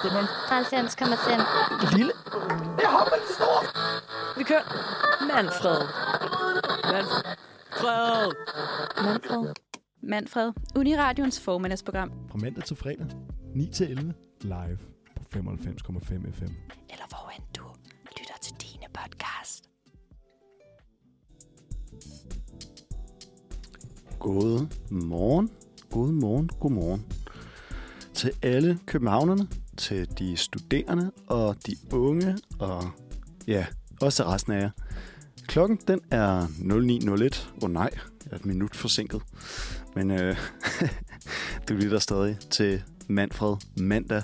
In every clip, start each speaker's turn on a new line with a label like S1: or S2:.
S1: 90,5.
S2: Lille. Jeg har en stor.
S3: Vi kører. Manfred. Manfred. Manfred. Manfred. Uniradions formiddagsprogram.
S2: Fra mandag til fredag. 9 til 11. Live på 95,5 FM.
S3: Eller hvor end du lytter til dine podcast.
S2: God morgen. God morgen. God morgen. Til alle københavnerne, til de studerende og de unge, og ja, også resten af jer. Klokken den er 09.01. Åh oh, nej, jeg er et minut forsinket. Men øh, du lytter stadig til Manfred mandag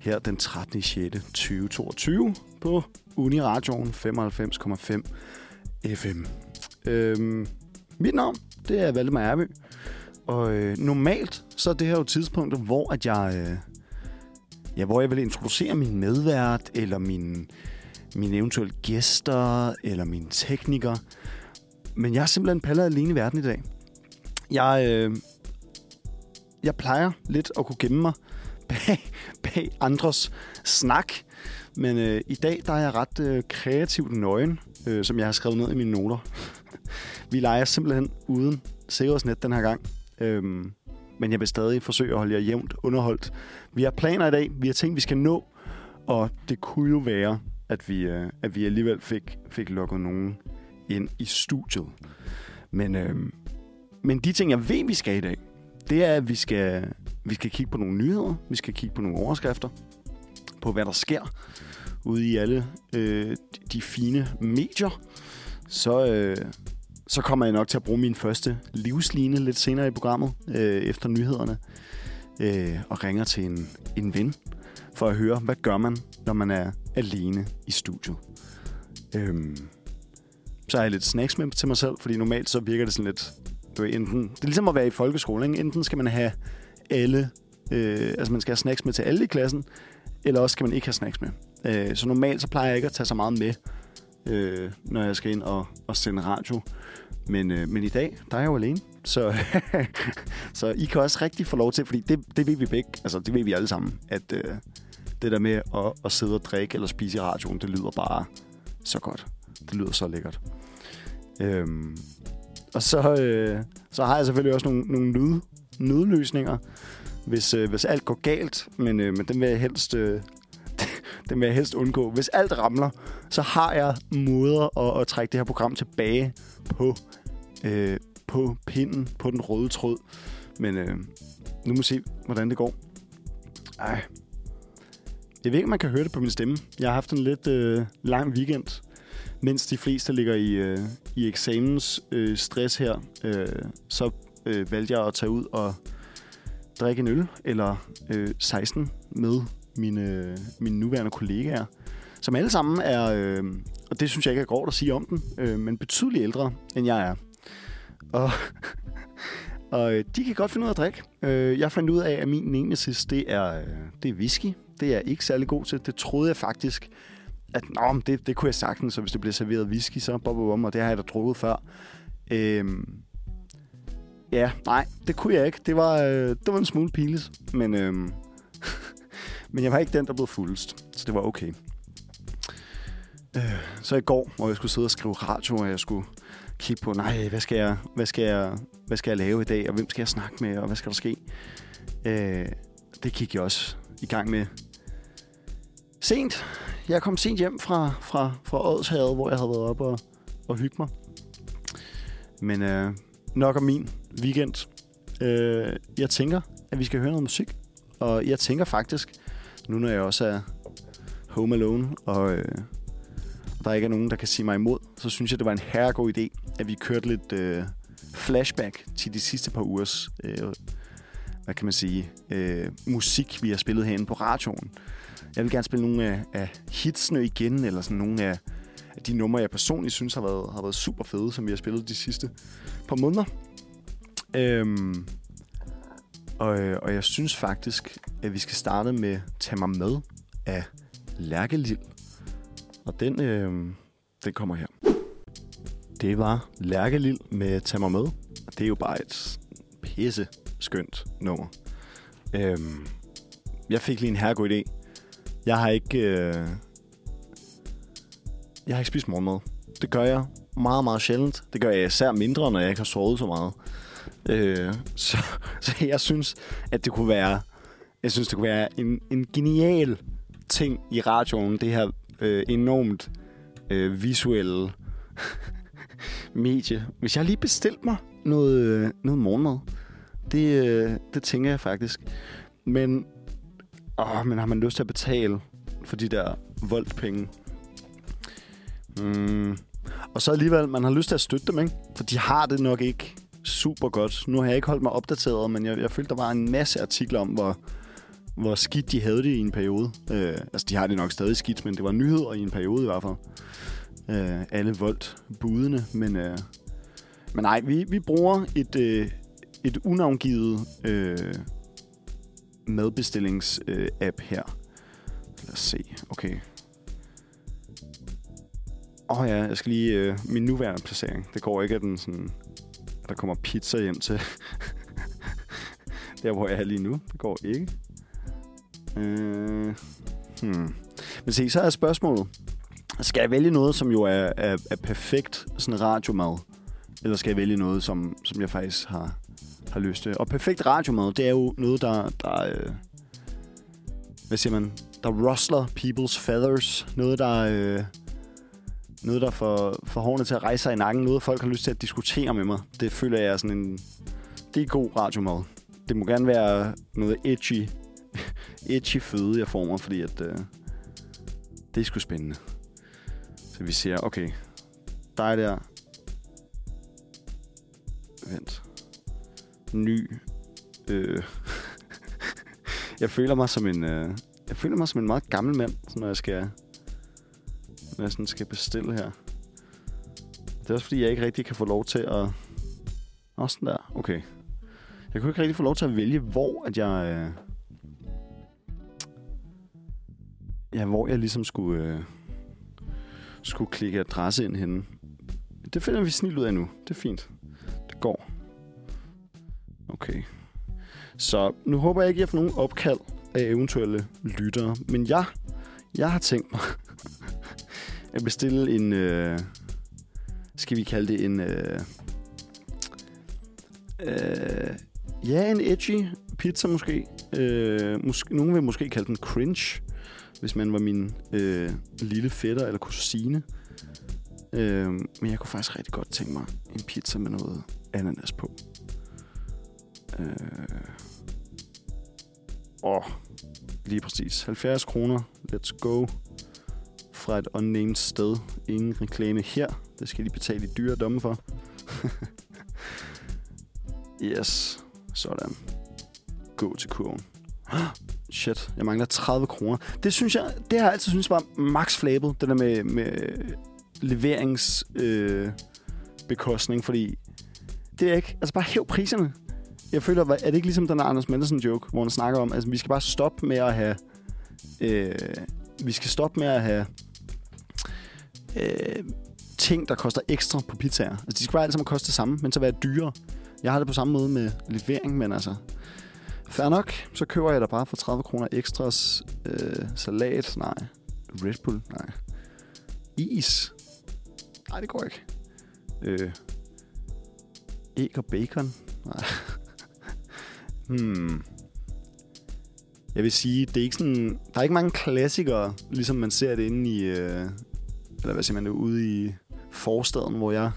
S2: her den 13. 6. 2022 på Uniradioen 95,5 FM. Øhm, mit navn, det er Valdemar Erby. Og øh, normalt, så er det her jo tidspunktet, hvor at jeg, øh, ja, hvor jeg vil introducere min medvært, eller min, mine eventuelle gæster, eller mine teknikere. Men jeg er simpelthen pallet alene i verden i dag. Jeg, øh, jeg plejer lidt at kunne gemme mig bag, bag andres snak. Men øh, i dag der er jeg ret øh, kreativt nøgen, øh, som jeg har skrevet ned i mine noter. Vi leger simpelthen uden sikkerhedsnet den her gang. Øhm, men jeg vil stadig forsøge at holde jer jævnt underholdt. Vi har planer i dag, vi har ting, vi skal nå, og det kunne jo være, at vi, øh, at vi alligevel fik, fik lukket nogen ind i studiet. Men, øh, men de ting, jeg ved, vi skal i dag, det er, at vi skal, vi skal kigge på nogle nyheder, vi skal kigge på nogle overskrifter, på hvad der sker ude i alle øh, de fine medier. Så, øh, så kommer jeg nok til at bruge min første livsline lidt senere i programmet, øh, efter nyhederne, øh, og ringer til en, en ven, for at høre, hvad gør man, når man er alene i studiet. Øhm, så har jeg lidt snacks med til mig selv, fordi normalt så virker det sådan lidt... Du ved, enten, det er ligesom at være i folkeskole, ikke? Enten skal man have alle... Øh, altså man skal have snacks med til alle i klassen, eller også skal man ikke have snacks med. Øh, så normalt så plejer jeg ikke at tage så meget med, øh, når jeg skal ind og, og sende radio. Men, øh, men i dag, der er jeg jo alene. Så, så I kan også rigtig få lov til, fordi det, det ved vi begge, altså det ved vi alle sammen, at øh, det der med at, at sidde og drikke eller spise i radioen, det lyder bare så godt. Det lyder så lækkert. Øhm, og så, øh, så har jeg selvfølgelig også nogle, nogle nød, nødløsninger, hvis, øh, hvis alt går galt, men, øh, men den vil jeg helst... Øh, den vil jeg helst undgå. Hvis alt ramler, så har jeg måder at, at trække det her program tilbage på, øh, på pinden, på den røde tråd. Men øh, nu må vi se, hvordan det går. Ej. Jeg ved ikke, om man kan høre det på min stemme. Jeg har haft en lidt øh, lang weekend, mens de fleste ligger i, øh, i eksamens øh, stress her. Øh, så øh, valgte jeg at tage ud og drikke en øl, eller øh, 16 med mine, øh, mine nuværende kollegaer, som alle sammen er, øh, og det synes jeg ikke er grovt at sige om den, øh, men betydeligt ældre, end jeg er. Og, og øh, de kan godt finde ud af at drikke. Øh, jeg fandt ud af, at min nemesis, det er, øh, det er whisky. Det er jeg ikke særlig god til. Det troede jeg faktisk, at nå, det, det kunne jeg sagtens, så hvis det bliver serveret whisky, så bob, bob, og det har jeg da drukket før. Øh, ja, nej, det kunne jeg ikke. Det var, øh, det var en smule pinligt, men... Øh, men jeg var ikke den, der blev fuldest, så det var okay. Øh, så i går, hvor jeg skulle sidde og skrive radio, og jeg skulle kigge på, nej, hvad skal jeg, hvad skal jeg, hvad skal jeg lave i dag, og hvem skal jeg snakke med, og hvad skal der ske? Øh, det gik jeg også i gang med sent. Jeg kom sent hjem fra, fra, fra Ådshavet, hvor jeg havde været oppe og, og hygge mig. Men øh, nok om min weekend. Øh, jeg tænker, at vi skal høre noget musik. Og jeg tænker faktisk, nu når jeg også er home alone, og øh, der ikke er nogen, der kan sige mig imod, så synes jeg, det var en herregod idé, at vi kørte lidt øh, flashback til de sidste par ugers, øh, hvad kan man sige, øh, musik, vi har spillet herinde på radioen. Jeg vil gerne spille nogle af, af hitsene igen, eller sådan nogle af, af de numre, jeg personligt synes har været, har været super fede, som vi har spillet de sidste par måneder. Øhm, og, øh, og jeg synes faktisk, at vi skal starte med Tag mig med af Lærkelil. Og den, øh, den kommer her. Det var Lærkelil med Tag mig med. Det er jo bare et pisse skønt nummer. Øhm, jeg fik lige en herregod idé. Jeg har ikke... Øh... Jeg har ikke spist morgenmad. Det gør jeg meget, meget sjældent. Det gør jeg især mindre, når jeg ikke har sovet så meget. Øh, så, så jeg synes, at det kunne være... Jeg synes, det kunne være en, en genial ting i radioen. Det her øh, enormt øh, visuelle medie. Hvis jeg lige bestilt mig noget, øh, noget morgenmad, det, øh, det tænker jeg faktisk. Men, åh, men har man lyst til at betale for de der voldpenge? Mm. Og så alligevel, man har lyst til at støtte dem, ikke? For de har det nok ikke super godt. Nu har jeg ikke holdt mig opdateret, men jeg, jeg følte, der var en masse artikler om, hvor, hvor skidt de havde det i en periode. Øh, altså, de har det nok stadig skidt, men det var nyheder i en periode i hvert fald. Øh, alle voldt budene, men, øh, men nej, vi, vi bruger et, øh, et unavngivet øh, madbestillings-app øh, her. Lad os se. Okay. Åh oh ja, jeg skal lige... Øh, min nuværende placering. Det går ikke, at den sådan... At der kommer pizza hjem til... der, hvor jeg er lige nu. Det går ikke. Øh, hmm. Men se, så er spørgsmålet. Skal jeg vælge noget, som jo er, er, er perfekt sådan radiomad? Eller skal jeg vælge noget, som, som jeg faktisk har, har lyst til? Og perfekt radiomad, det er jo noget, der... der øh, hvad siger man? Der rustler people's feathers. Noget, der... Øh, noget, der får, får hårene til at rejse sig i nakken. Noget, folk har lyst til at diskutere med mig. Det føler jeg er sådan en... Det er god radiomad. Det må gerne være noget edgy, edgy føde, jeg får mig, fordi at, øh, det er sgu spændende. Så vi ser, okay, dig der. Vent. Ny. Øh. jeg føler mig som en... Øh, jeg føler mig som en meget gammel mand, når jeg skal når jeg sådan skal bestille her. Det er også fordi, jeg ikke rigtig kan få lov til at... Nå, sådan der. Okay. Jeg kunne ikke rigtig få lov til at vælge, hvor at jeg... Øh... Ja, hvor jeg ligesom skulle... Øh... Skulle klikke adresse ind henne. Det finder vi snilt ud af nu. Det er fint. Det går. Okay. Så nu håber jeg ikke, at jeg får nogen opkald af eventuelle lyttere. Men jeg, jeg har tænkt mig at bestille en... Øh, skal vi kalde det en... Øh, øh, ja, en edgy pizza måske. Øh, måske. Nogen vil måske kalde den cringe, hvis man var min øh, lille fætter eller kusine. Øh, men jeg kunne faktisk rigtig godt tænke mig en pizza med noget ananas på. Øh, åh, lige præcis. 70 kroner. Let's go fra et unnamed sted. Ingen reklame her. Det skal de betale i dyre domme for. yes. Sådan. Gå til kurven. Shit, jeg mangler 30 kroner. Det synes jeg, det har jeg altid synes var max flabet, det der med, med leveringsbekostning, øh, fordi det er ikke, altså bare hæv priserne. Jeg føler, er det ikke ligesom den Anders Mendelsen joke, hvor han snakker om, altså vi skal bare stoppe med at have, øh, vi skal stoppe med at have øh, ting, der koster ekstra på pizzaer. Altså, de skal bare alle sammen koste det samme, men så være dyrere. Jeg har det på samme måde med levering, men altså... Fair nok, så køber jeg da bare for 30 kroner ekstras øh, salat. Nej. Red Bull. Nej. Is. Nej, det går ikke. Øh, æg og bacon. Nej. hmm. Jeg vil sige, det er ikke sådan, der er ikke mange klassikere, ligesom man ser det inde i, øh, eller hvad siger man, ude i forstaden, hvor jeg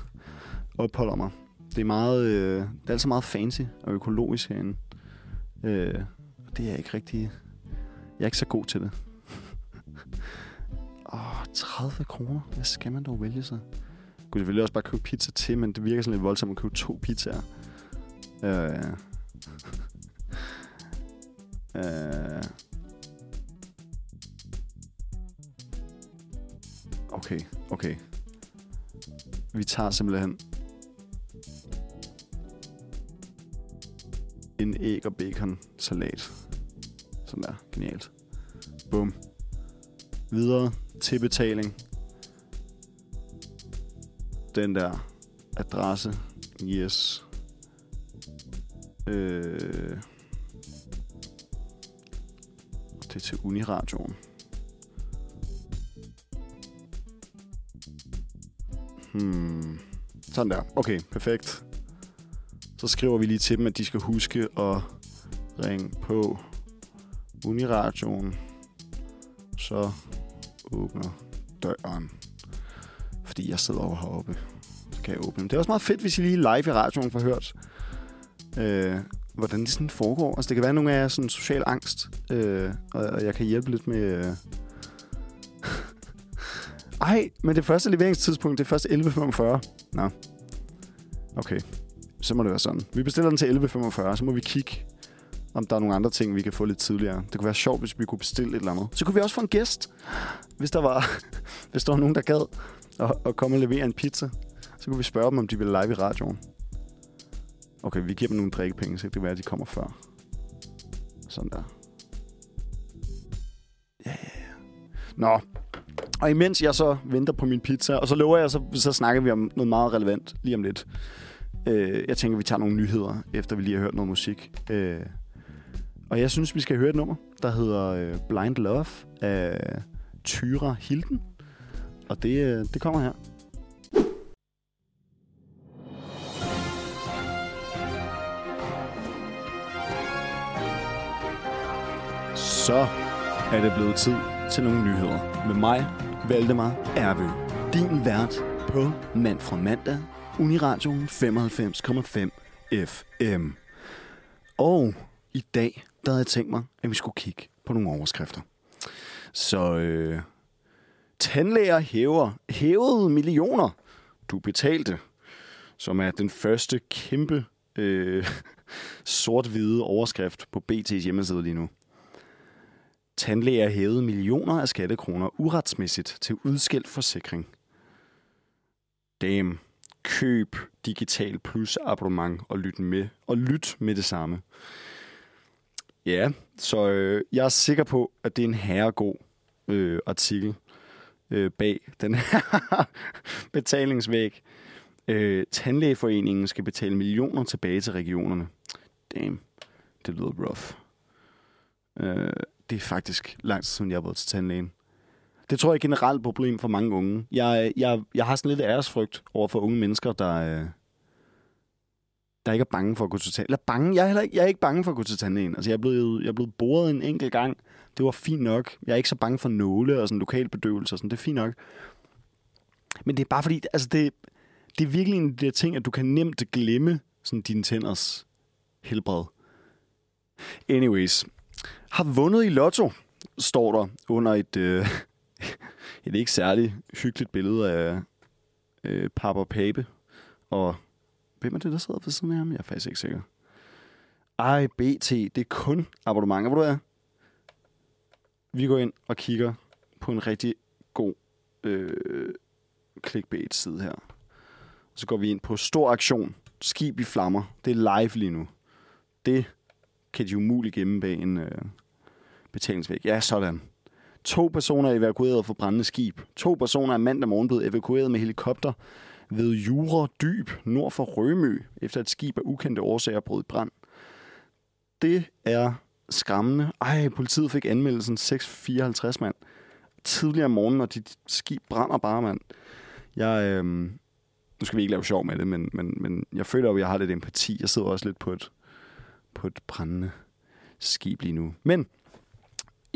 S2: opholder mig. Det er meget, øh, det er altså meget fancy og økologisk herinde. Øh, det er ikke rigtig, jeg er ikke så god til det. Åh, oh, 30 kroner. Hvad skal man dog vælge sig? Jeg kunne selvfølgelig også bare købe pizza til, men det virker sådan lidt voldsomt at købe to pizzaer. Øh. øh. Okay, okay. Vi tager simpelthen en æg og bacon salat. Sådan der. Genialt. Bum. Videre til betaling. Den der adresse. Yes. Øh. Det er til Uniradioen. Hmm. Sådan der. Okay, perfekt. Så skriver vi lige til dem, at de skal huske at ringe på Uniradioen. Så åbner døren. Fordi jeg sidder over heroppe. Så kan jeg åbne dem. Det er også meget fedt, hvis I lige live i radioen får hørt, øh, hvordan det sådan foregår. Altså, det kan være, at nogle af jer sådan social angst, øh, og jeg kan hjælpe lidt med... Øh... Ej, men det første leveringstidspunkt, det er først 11.45. Nå. Okay, så må det være sådan. Vi bestiller den til 11.45, så må vi kigge, om der er nogle andre ting, vi kan få lidt tidligere. Det kunne være sjovt, hvis vi kunne bestille et eller andet. Så kunne vi også få en gæst, hvis der var, hvis der var nogen, der gad at, at komme og levere en pizza. Så kunne vi spørge dem, om de vil live i radioen. Okay, vi giver dem nogle drikkepenge, så det kan være, at de kommer før. Sådan der. Ja, ja, ja. Nå. Og imens jeg så venter på min pizza, og så lover jeg, så, så snakker vi om noget meget relevant lige om lidt. Øh, jeg tænker, vi tager nogle nyheder, efter vi lige har hørt noget musik. Øh, og jeg synes, vi skal høre et nummer, der hedder øh, Blind Love af Tyra Hilden. Og det, øh, det kommer her. Så er det blevet tid til nogle nyheder. Med mig, Valdemar Ervø. Din vært på Mand fra Mandag, Uniradioen 95,5 FM. Og i dag, der havde jeg tænkt mig, at vi skulle kigge på nogle overskrifter. Så øh, tandlæger hæver, hævede millioner, du betalte, som er den første kæmpe øh, sort-hvide overskrift på BT's hjemmeside lige nu. Tandlæger hævede millioner af skattekroner uretsmæssigt til udskilt forsikring. Damn. Køb Digital Plus abonnement og lyt med. Og lyt med det samme. Ja, så øh, jeg er sikker på, at det er en herregod øh, artikel øh, bag den her betalingsvæg. Øh, Tandlægeforeningen skal betale millioner tilbage til regionerne. Damn, det lyder rough. Øh, det er faktisk lang tid siden, jeg har været til tandlægen. Det tror jeg er et generelt problem for mange unge. Jeg, jeg, jeg har sådan lidt æresfrygt over for unge mennesker, der, øh, der ikke er bange for at gå til tandlægen. Eller bange, jeg er, heller ikke, jeg er ikke bange for at gå til tandlægen. Altså, jeg er blevet, jeg er blevet boret en enkelt gang. Det var fint nok. Jeg er ikke så bange for nåle og sådan lokal bedøvelse og sådan. Det er fint nok. Men det er bare fordi, altså det, det er virkelig en af de der ting, at du kan nemt glemme sådan dine tænders helbred. Anyways, har vundet i lotto, står der under et, øh, et ikke særlig hyggeligt billede af øh, Papa Pape. Og hvem er det, der sidder ved siden af ham? Jeg er faktisk ikke sikker. Ej, BT, det er kun abonnementer, hvor du er. Vi går ind og kigger på en rigtig god øh, clickbait-side her. Så går vi ind på stor aktion. Skib i flammer. Det er live lige nu. Det kan de umuligt gemme bag en øh, betalingsvæg. Ja, sådan. To personer er evakueret fra brændende skib. To personer er mandag morgen blevet evakueret med helikopter ved Jura Dyb nord for Rømø, efter et skib af ukendte årsager brød i brand. Det er skræmmende. Ej, politiet fik anmeldelsen 6.54, mand. Tidligere om morgenen, og dit skib brænder bare, mand. Jeg, øh, nu skal vi ikke lave sjov med det, men, men, men jeg føler at jeg har lidt empati. Jeg sidder også lidt på et, på et brændende skib lige nu. Men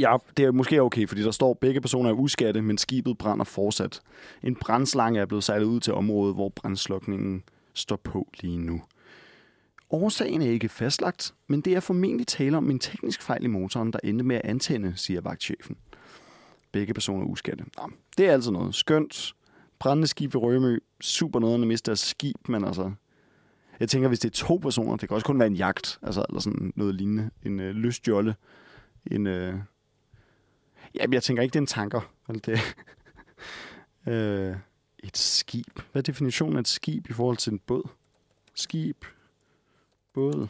S2: ja, det er måske okay, fordi der står, begge personer er uskatte, men skibet brænder fortsat. En brændslange er blevet sejlet ud til området, hvor brændslukningen står på lige nu. Årsagen er ikke fastlagt, men det er formentlig tale om en teknisk fejl i motoren, der endte med at antænde, siger vagtchefen. Begge personer er uskatte. Nå, det er altså noget. Skønt. Brændende skib i Rømø. Super noget, at miste deres skib, men altså... Jeg tænker, hvis det er to personer, det kan også kun være en jagt, altså, eller sådan noget lignende. En øh, lystjolle. En, øh... Jamen, jeg tænker ikke, det er en tanker. Eller det... øh... Et skib. Hvad er definitionen af et skib i forhold til en båd? Skib. Båd.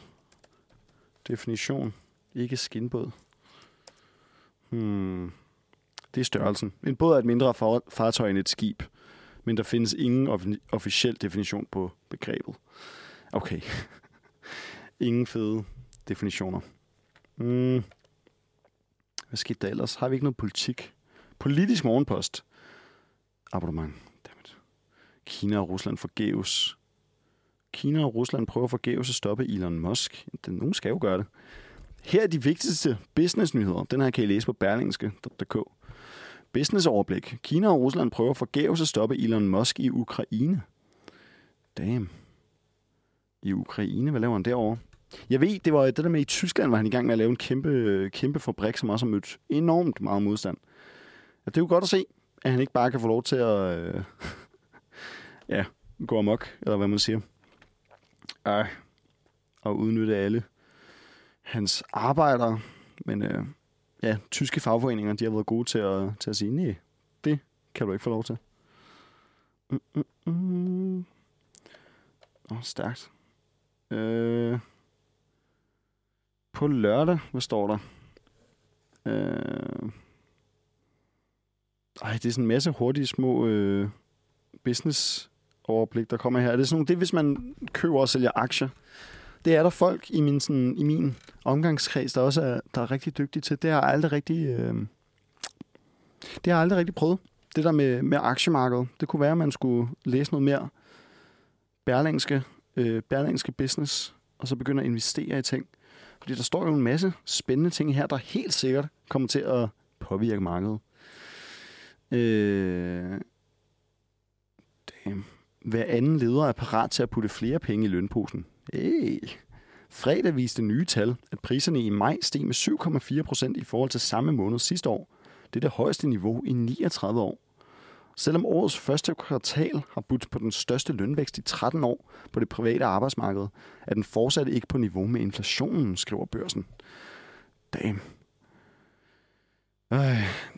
S2: Definition. Ikke skinbåd. Hmm. Det er størrelsen. En båd er et mindre fartøj end et skib, men der findes ingen officiel definition på begrebet. Okay. ingen fede definitioner. Mm. Hvad skete der ellers? Har vi ikke noget politik? Politisk morgenpost. Abonnement. Dammit. Kina og Rusland forgæves. Kina og Rusland prøver forgæves at stoppe Elon Musk. Nogen skal jo gøre det. Her er de vigtigste businessnyheder. Den her kan I læse på berlingske.dk. Businessoverblik. Kina og Rusland prøver forgæves at stoppe Elon Musk i Ukraine. Damn. I Ukraine? Hvad laver han derovre? Jeg ved, det var det der med i Tyskland, var han i gang med at lave en kæmpe, kæmpe fabrik, som også har mødt enormt meget modstand. Ja, det er jo godt at se, at han ikke bare kan få lov til at øh, ja, gå amok, eller hvad man siger. Øh, og udnytte alle hans arbejdere. Men øh, ja, tyske fagforeninger, de har været gode til at, til at sige, nej, det kan du ikke få lov til. Mm, mm, mm. Oh, stærkt. Øh, på lørdag, hvad står der? Øh, ej, det er sådan en masse hurtige små øh, business overblik, der kommer her. Det er, sådan, det er, hvis man køber og sælger aktier. Det er der folk i min, sådan, i min omgangskreds, der også er, der er rigtig dygtige til. Det har jeg aldrig rigtig, øh, det har jeg aldrig rigtig prøvet. Det der med, med aktiemarkedet. Det kunne være, at man skulle læse noget mere berlingske, øh, berlingske business, og så begynde at investere i ting. Fordi der står jo en masse spændende ting her, der helt sikkert kommer til at påvirke markedet. Øh, damn. Hver anden leder er parat til at putte flere penge i lønposen. Hey. Fredag viste nye tal, at priserne i maj steg med 7,4 procent i forhold til samme måned sidste år. Det er det højeste niveau i 39 år. Selvom årets første kvartal har budt på den største lønvækst i 13 år på det private arbejdsmarked, er den fortsat ikke på niveau med inflationen, skriver børsen. Damn. Øh,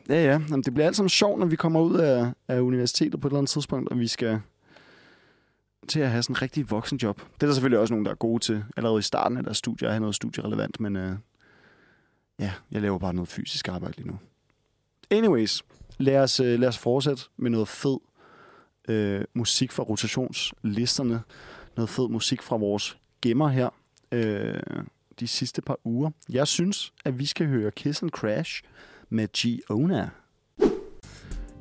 S2: ja, ja. Jamen, det bliver alt sammen sjovt, når vi kommer ud af, af universitetet på et eller andet tidspunkt, og vi skal til at have sådan en rigtig voksenjob. Det er der selvfølgelig også nogen, der er gode til allerede i starten af deres studier, at have noget studierelevant, men øh, ja, jeg laver bare noget fysisk arbejde lige nu. Anyways, lad os, øh, lad os fortsætte med noget fed øh, musik fra rotationslisterne. Noget fed musik fra vores gemmer her øh, de sidste par uger. Jeg synes, at vi skal høre Kiss and Crash med Giona.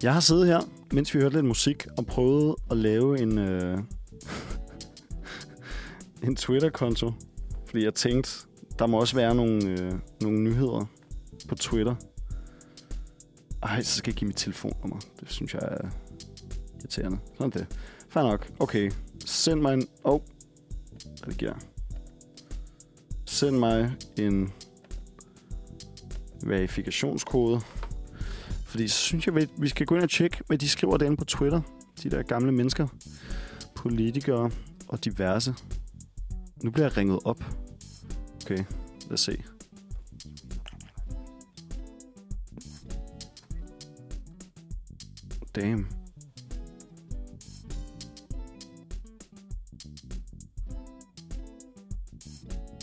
S2: Jeg har siddet her, mens vi hørte lidt musik, og prøvet at lave en, øh, en Twitter-konto. Fordi jeg tænkte, der må også være nogle, øh, nogle nyheder på Twitter. Ej, så skal jeg give mit telefonnummer. Det synes jeg er irriterende. Sådan det. Fair nok. Okay. Send mig en... Åh. Oh. Rediger. Send mig en verifikationskode. Fordi så synes jeg, vi skal gå ind og tjekke, hvad de skriver derinde på Twitter. De der gamle mennesker. Politikere og diverse. Nu bliver jeg ringet op. Okay, lad os se. Damn.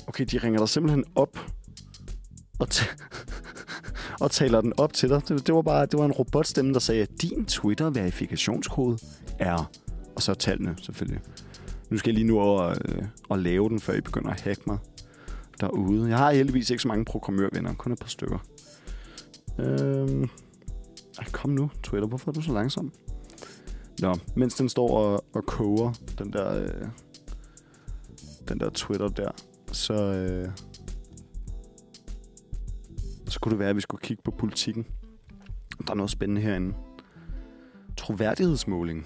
S2: Okay, de ringer dig simpelthen op og, t- og taler den op til dig. Det, det var bare det var en robotstemme, der sagde, at din Twitter-verifikationskode er... Og så tallene, selvfølgelig. Nu skal jeg lige nu over øh, og lave den, før I begynder at hacke mig derude. Jeg har heldigvis ikke så mange programmørvenner, kun et par stykker. Øhm, ej, kom nu, Twitter. Hvorfor er du så langsom? Nå, mens den står og, og koger, den der, øh, den der Twitter der, så, øh, så kunne det være, at vi skulle kigge på politikken. Der er noget spændende herinde. Troværdighedsmåling.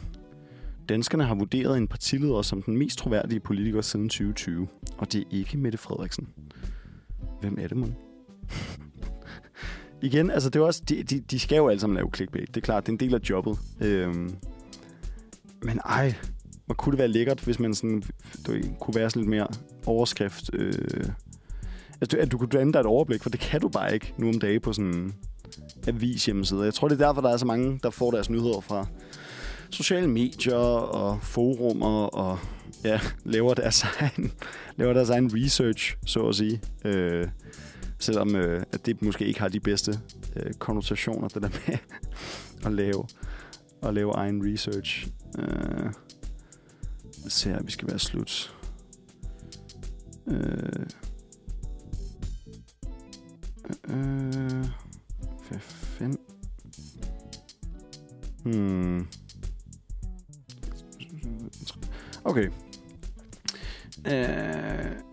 S2: Danskerne har vurderet en partileder som den mest troværdige politiker siden 2020, og det er ikke Mette Frederiksen. Hvem er det, mon? Igen, altså det er også, de, de, de skal jo alle sammen lave clickbait. Det er klart, det er en del af jobbet. Øhm, men ej, hvor kunne det være lækkert, hvis man sådan, du, kunne være sådan lidt mere overskrift. Øh, altså, at du kunne danne dig et overblik, for det kan du bare ikke nu om dagen på sådan en avis hjemmeside. Jeg tror, det er derfor, der er så mange, der får deres nyheder fra sociale medier og forumer og ja, laver deres egen, laver deres egen research, så at sige. Øh, selvom øh, at det måske ikke har de bedste øh, konnotationer, det der med at lave, at lave egen research. Øh, jeg ser, at vi skal være slut. Øh, øh, hvad fanden? Hmm. Okay. Øh,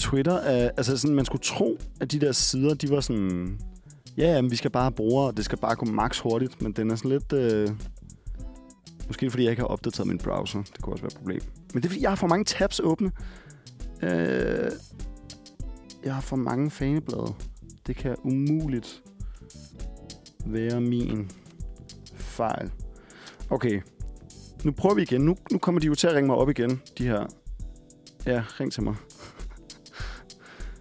S2: Twitter er... Altså sådan, man skulle tro, at de der sider, de var sådan... Ja, jamen, vi skal bare bruge, og det skal bare gå max hurtigt, men den er sådan lidt... Øh, måske fordi jeg ikke har opdateret min browser. Det kunne også være et problem. Men det er fordi, jeg har for mange tabs åbne. Øh, jeg har for mange faneblade. Det kan umuligt være min fejl. Okay. Nu prøver vi igen. Nu, nu kommer de jo til at ringe mig op igen, de her. Ja, ring til mig.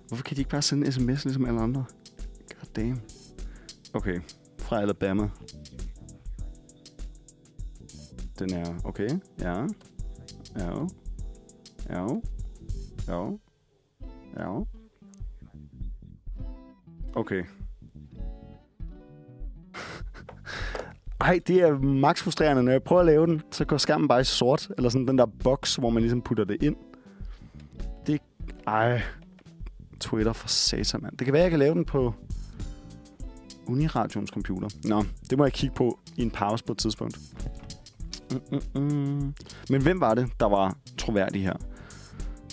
S2: Hvorfor kan de ikke bare sende en sms ligesom alle andre? God damn. Okay. Fra Alabama. Den er okay. Ja. Ja. Ja. Ja. Ja. Okay. Ej, det er max frustrerende. Når jeg prøver at lave den, så går skærmen bare i sort. Eller sådan den der boks, hvor man ligesom putter det ind. Det... Ej. Twitter for satan, mand. Det kan være, jeg kan lave den på Uniradions computer. Nå, det må jeg kigge på i en pause på et tidspunkt. Mm-mm. Men hvem var det, der var troværdig her?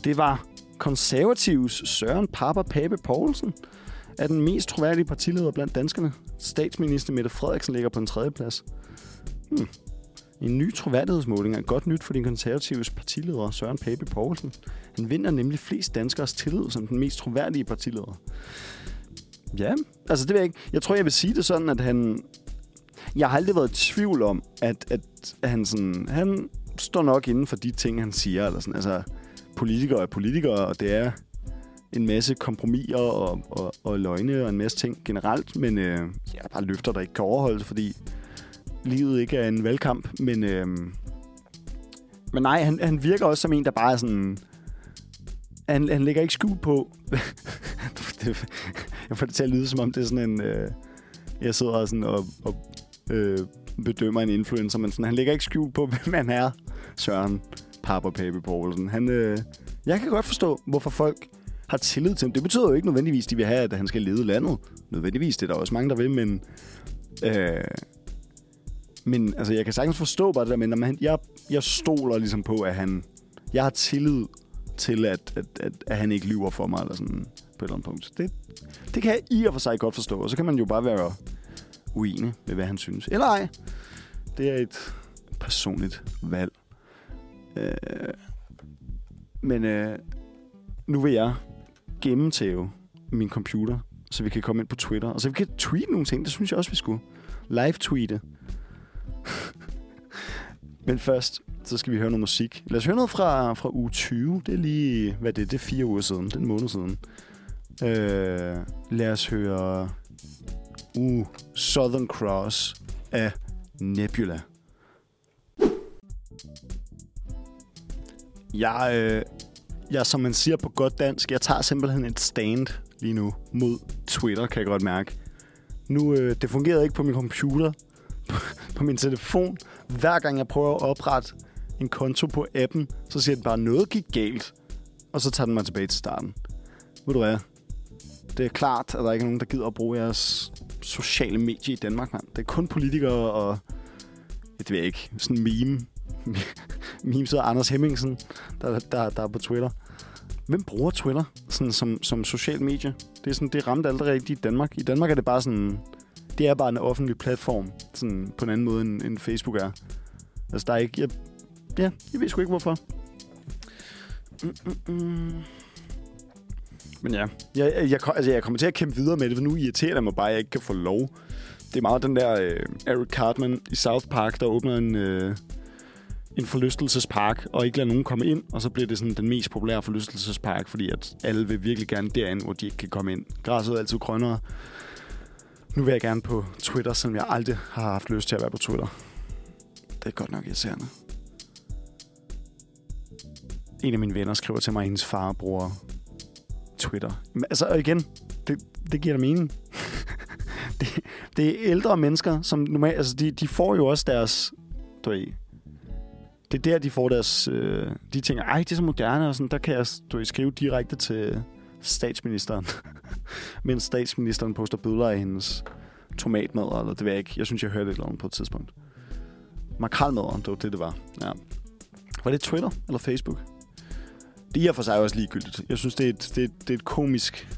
S2: Det var konservativs Søren Papa Pape Poulsen er den mest troværdige partileder blandt danskerne. Statsminister Mette Frederiksen ligger på en tredje plads. Hmm. En ny troværdighedsmåling er godt nyt for din konservatives partileder Søren Pape Poulsen. Han vinder nemlig flest danskers tillid som den mest troværdige partileder. Ja, altså det ved jeg ikke. Jeg tror, jeg vil sige det sådan, at han... Jeg har aldrig været i tvivl om, at, at han sådan... Han står nok inden for de ting, han siger. Eller sådan. Altså, politikere er politikere, og det er en masse kompromiser og, og, og løgne og en masse ting generelt, men øh, ja, bare løfter, der ikke kan overholdes, fordi livet ikke er en valgkamp, men, øh, men nej, han, han virker også som en, der bare er sådan... Han, han lægger ikke skjul på... det, jeg får det til at lyde, som om det er sådan en... Øh, jeg sidder sådan og, og øh, bedømmer en influencer, men sådan, han lægger ikke skjul på, hvem han er, Søren Papa Pape Poulsen. Han, øh, jeg kan godt forstå, hvorfor folk har tillid til ham. Det betyder jo ikke nødvendigvis, at de vil have, at han skal lede landet. Nødvendigvis, det er der også mange, der vil, men... Øh, men altså, jeg kan sagtens forstå bare det der, men man, jeg, jeg stoler ligesom på, at han... Jeg har tillid til, at, at, at, at han ikke lyver for mig, eller sådan på et eller andet punkt. Det, det kan jeg i og for sig godt forstå, og så kan man jo bare være uenig med, hvad han synes. Eller ej. Det er et personligt valg. Øh, men øh, nu vil jeg gennemtæve min computer, så vi kan komme ind på Twitter. Og så vi kan tweete nogle ting. Det synes jeg også, vi skulle. Live-tweete. Men først, så skal vi høre noget musik. Lad os høre noget fra, fra uge 20. Det er lige, hvad det er, det er fire uger siden. Det er en måned siden. Øh, lad os høre uh, Southern Cross af Nebula. Jeg, øh, jeg, som man siger på godt dansk, jeg tager simpelthen et stand lige nu mod Twitter, kan jeg godt mærke. Nu, øh, det fungerede ikke på min computer, på, min telefon. Hver gang jeg prøver at oprette en konto på appen, så siger den bare, noget gik galt. Og så tager den mig tilbage til starten. Ved du hvad? Det er klart, at der ikke er nogen, der gider at bruge jeres sociale medier i Danmark, mand. Det er kun politikere og... Det ved ikke. Sådan en meme. meme sidder Anders Hemmingsen, der, der, der er på Twitter. Hvem bruger Twitter sådan, som, som social medie? Det er sådan, det ramte aldrig rigtigt i Danmark. I Danmark er det bare sådan... Det er bare en offentlig platform, sådan på en anden måde, end, end Facebook er. Altså, der er ikke... Jeg, ja, jeg ved sgu ikke, hvorfor. Mm-mm-mm. Men ja, jeg, jeg, jeg, altså, jeg kommer til at kæmpe videre med det, for nu irriterer det mig bare, at jeg ikke kan få lov. Det er meget den der øh, Eric Cartman i South Park, der åbner en, øh, en forlystelsespark, og ikke lader nogen komme ind, og så bliver det sådan den mest populære forlystelsespark, fordi at alle vil virkelig gerne derind, hvor de ikke kan komme ind. Græsset er altid grønnere. Nu vil jeg gerne på Twitter, selvom jeg aldrig har haft lyst til at være på Twitter. Det er godt nok irriterende. En af mine venner skriver til mig, at hendes far bruger Twitter. Altså, og igen, det, det giver da mening. det, det er ældre mennesker, som normalt, altså de, de får jo også deres, du ved, det er der, de får deres, øh, de tænker, ej, det er så moderne, og sådan, der kan jeg du ved, skrive direkte til statsministeren. Mens statsministeren poster billeder af hendes tomatmad, eller det ved jeg ikke. Jeg synes, jeg hørte det eller andet på et tidspunkt. Makralmaderen, det var det, det var. Ja. Var det Twitter eller Facebook? Det er i og for sig også ligegyldigt. Jeg synes, det er et, det er, det er et komisk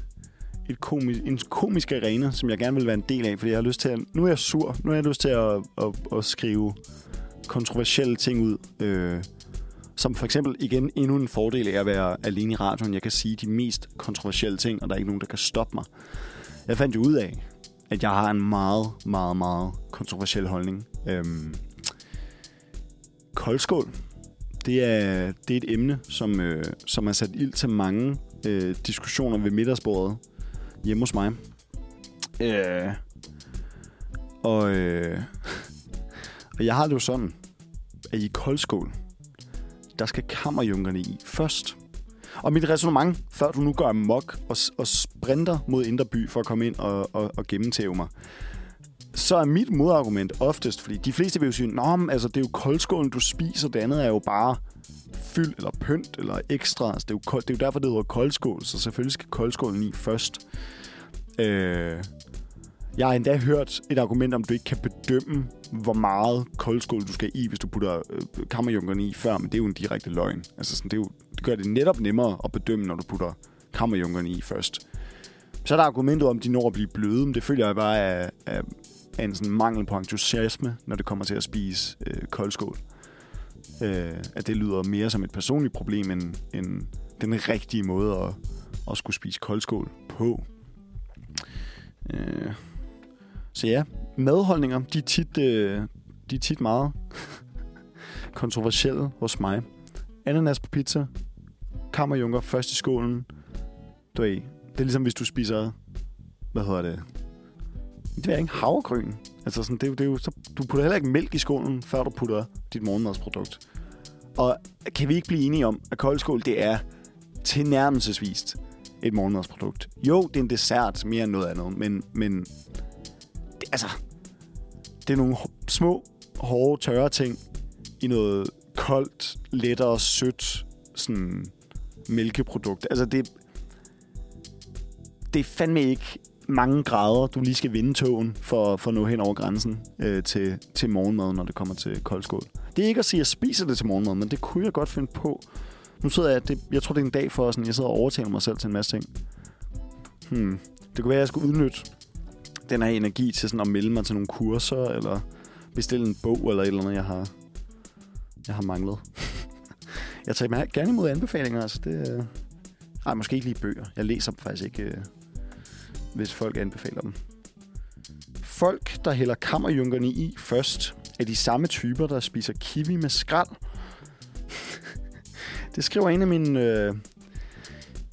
S2: et komisk, en komisk arena, som jeg gerne vil være en del af, fordi jeg har lyst til at... Nu er jeg sur. Nu har jeg lyst til at, at, at skrive kontroversielle ting ud. Øh, som for eksempel igen endnu en fordel af at være alene i radioen. Jeg kan sige de mest kontroversielle ting, og der er ikke nogen, der kan stoppe mig. Jeg fandt jo ud af, at jeg har en meget, meget, meget kontroversiel holdning. Øhm, koldskål, det er, det er et emne, som, øh, som har sat ild til mange øh, diskussioner ved middagsbordet hjemme hos mig. Øh, og, øh, og jeg har det jo sådan, at i koldskål, der skal kammerjunkerne i først. Og mit resonemang, før du nu gør mok og, og sprinter mod Indre By for at komme ind og, og, og gennemtæve mig, så er mit modargument oftest, fordi de fleste vil jo sige, Nå, men, altså, det er jo koldskålen, du spiser, det andet er jo bare fyld eller pynt eller ekstra. Altså, det, er jo kold, det er jo derfor, det hedder koldskål, så selvfølgelig skal koldskålen i først. Øh, jeg har endda hørt et argument om, du ikke kan bedømme, hvor meget koldskål du skal i, hvis du putter øh, kammerjunkerne i før, men det er jo en direkte løgn. Altså, sådan, det, er jo, det gør det netop nemmere at bedømme, når du putter kammerjunkerne i først. Så er der argumentet om, de når at blive bløde, men det føler jeg bare er, er, er en sådan mangel på entusiasme, når det kommer til at spise øh, koldskål. Øh, at det lyder mere som et personligt problem, end, end den rigtige måde at, at skulle spise koldskål på. Øh, så ja, madholdninger, de er tit, øh, de er tit meget kontroversielle hos mig. Ananas på pizza, kammerjunker først i skålen. Du ved, det er ligesom hvis du spiser, hvad hedder det? Det er ikke havregryn. Altså sådan, det, er jo, det er jo, så, du putter heller ikke mælk i skålen, før du putter dit morgenmadsprodukt. Og kan vi ikke blive enige om, at koldskål, det er tilnærmelsesvist et morgenmadsprodukt. Jo, det er en dessert mere end noget andet, men, men altså, det er nogle små, hårde, tørre ting i noget koldt, lettere, sødt sådan mælkeprodukt. Altså, det, det er fandme ikke mange grader, du lige skal vinde togen for, for at nå hen over grænsen øh, til, til morgenmad, når det kommer til koldskål. Det er ikke at sige, at jeg spiser det til morgenmad, men det kunne jeg godt finde på. Nu sidder jeg, det, jeg tror, det er en dag for, sådan, jeg sidder og overtaler mig selv til en masse ting. Hmm. Det kunne være, at jeg skulle udnytte den her energi til sådan at melde mig til nogle kurser, eller bestille en bog, eller et eller andet, jeg har, jeg har manglet. jeg tager gerne imod anbefalinger, altså det... Øh, nej, måske ikke lige bøger. Jeg læser dem faktisk ikke, øh, hvis folk anbefaler dem. Folk, der hælder kammerjunkerne i først, er de samme typer, der spiser kiwi med skrald. det skriver en af mine... Øh,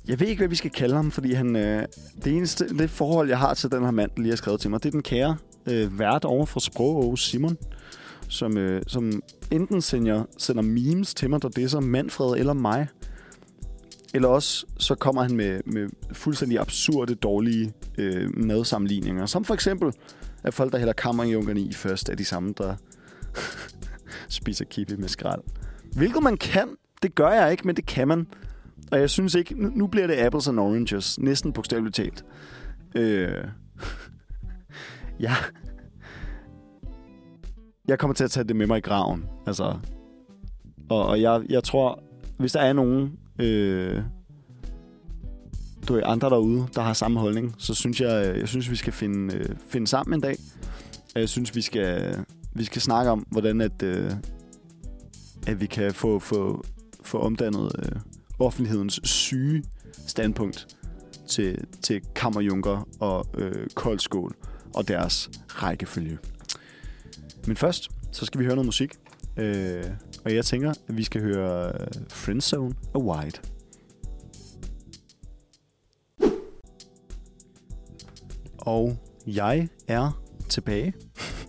S2: jeg ved ikke, hvad vi skal kalde ham, fordi han, øh, det eneste det forhold, jeg har til den her mand, der lige har skrevet til mig, det er den kære øh, vært over for Sprog Simon, som, øh, som enten sender, sender memes til mig, der det så Manfred eller mig, eller også så kommer han med, med fuldstændig absurde, dårlige øh, madsammenligninger. Som for eksempel, at folk, der hælder kammerjunkerne i først, er de samme, der spiser kippe med skrald. Hvilket man kan. Det gør jeg ikke, men det kan man. Og jeg synes ikke... Nu, bliver det apples and oranges. Næsten bogstaveligt talt. Øh, ja. Jeg kommer til at tage det med mig i graven. Altså. Og, og jeg, jeg tror, hvis der er nogen... Øh, du er andre derude, der har samme holdning, så synes jeg, øh, jeg synes, vi skal finde, øh, finde sammen en dag. Jeg synes, vi skal, vi skal snakke om, hvordan at, øh, at vi kan få, få, få omdannet øh, offentlighedens syge standpunkt til, til kammerjunker og øh, koldskål og deres rækkefølge. Men først, så skal vi høre noget musik. Øh, og jeg tænker, at vi skal høre øh, Friendzone af White. Og jeg er tilbage.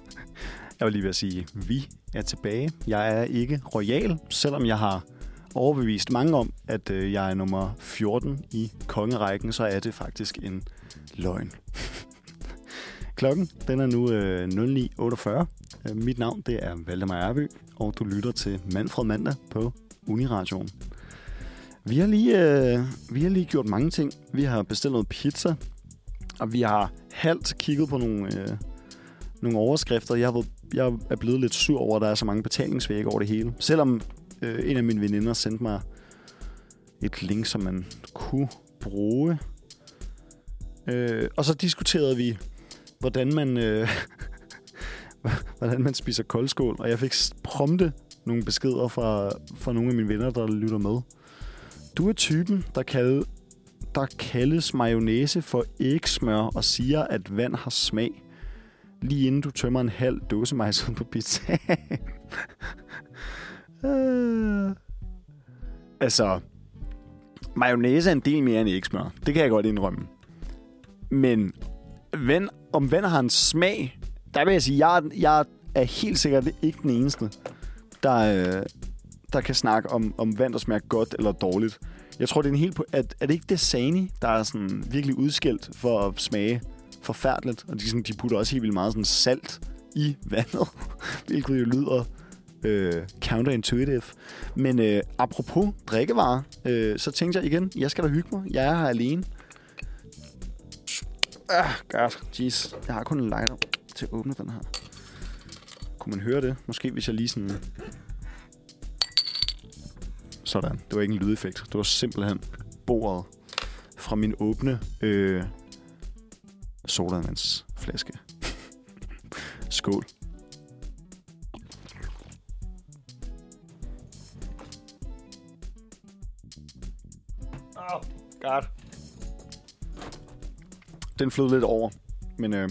S2: jeg vil lige ved at sige, vi er tilbage. Jeg er ikke royal, selvom jeg har overbevist mange om, at øh, jeg er nummer 14 i kongerækken, så er det faktisk en løgn. Klokken den er nu øh, 09.48. Øh, mit navn det er Valdemar Erby, og du lytter til Manfred Mandag på Uniradioen. Vi har, lige, øh, vi har lige gjort mange ting. Vi har bestilt noget pizza, og vi har halvt kigget på nogle, øh, nogle overskrifter. Jeg, har været, jeg er blevet lidt sur over, at der er så mange betalingsvægge over det hele. Selvom Øh, en af mine veninder sendte mig et link, som man kunne bruge. Øh, og så diskuterede vi, hvordan man, øh, hvordan man spiser koldskål. Og jeg fik prompte nogle beskeder fra, fra nogle af mine venner, der lytter med. Du er typen, der, kalde, der kaldes mayonnaise for ægsmør og siger, at vand har smag. Lige inden du tømmer en halv dåse majs ud på pizzaen. øh. Altså, mayonnaise er en del mere end ægsmør. Det kan jeg godt indrømme. Men ven, om ven har en smag, der vil jeg sige, jeg, jeg er helt sikkert ikke den eneste, der, øh, der kan snakke om, om vand, der smager godt eller dårligt. Jeg tror, det er en helt... Er, er det ikke det Sani, der er sådan virkelig udskilt for at smage forfærdeligt? Og de, sådan, de putter også helt vildt meget sådan salt i vandet, hvilket jo lyder øh, counterintuitive. Men øh, apropos drikkevarer, øh, så tænkte jeg igen, jeg skal da hygge mig. Jeg er her alene. Ah, godt. Jeez. Jeg har kun en lighter til at åbne den her. Kunne man høre det? Måske hvis jeg lige sådan... Sådan. Det var ikke en lydeffekt. Det var simpelthen bordet fra min åbne øh, sodavandsflaske. Skål. Oh, God. Den flød lidt over, men øh,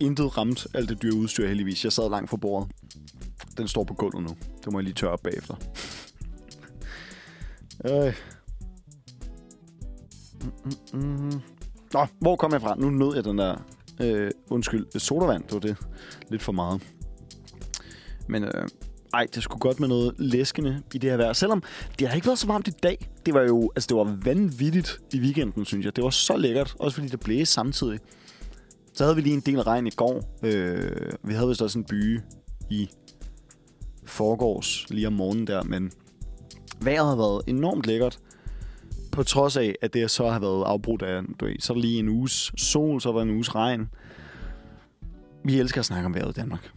S2: intet ramt alt det dyre udstyr heldigvis. Jeg sad langt fra bordet. Den står på gulvet nu. Det må jeg lige tørre op bagefter. øh. Mm, mm, mm. Nå, hvor kom jeg fra? Nu nød jeg den der... Øh, undskyld, sodavand, det var det. Lidt for meget. Men øh, ej, det skulle godt med noget læskende i det her vejr. Selvom det har ikke været så varmt i dag. Det var jo altså, det var vanvittigt i weekenden, synes jeg. Det var så lækkert, også fordi det blæste samtidig. Så havde vi lige en del regn i går. Øh, vi havde vist også en by i forgårs lige om morgenen der, men vejret har været enormt lækkert. På trods af, at det så har været afbrudt af, du ved, så lige en uges sol, så var en uges regn. Vi elsker at snakke om vejret i Danmark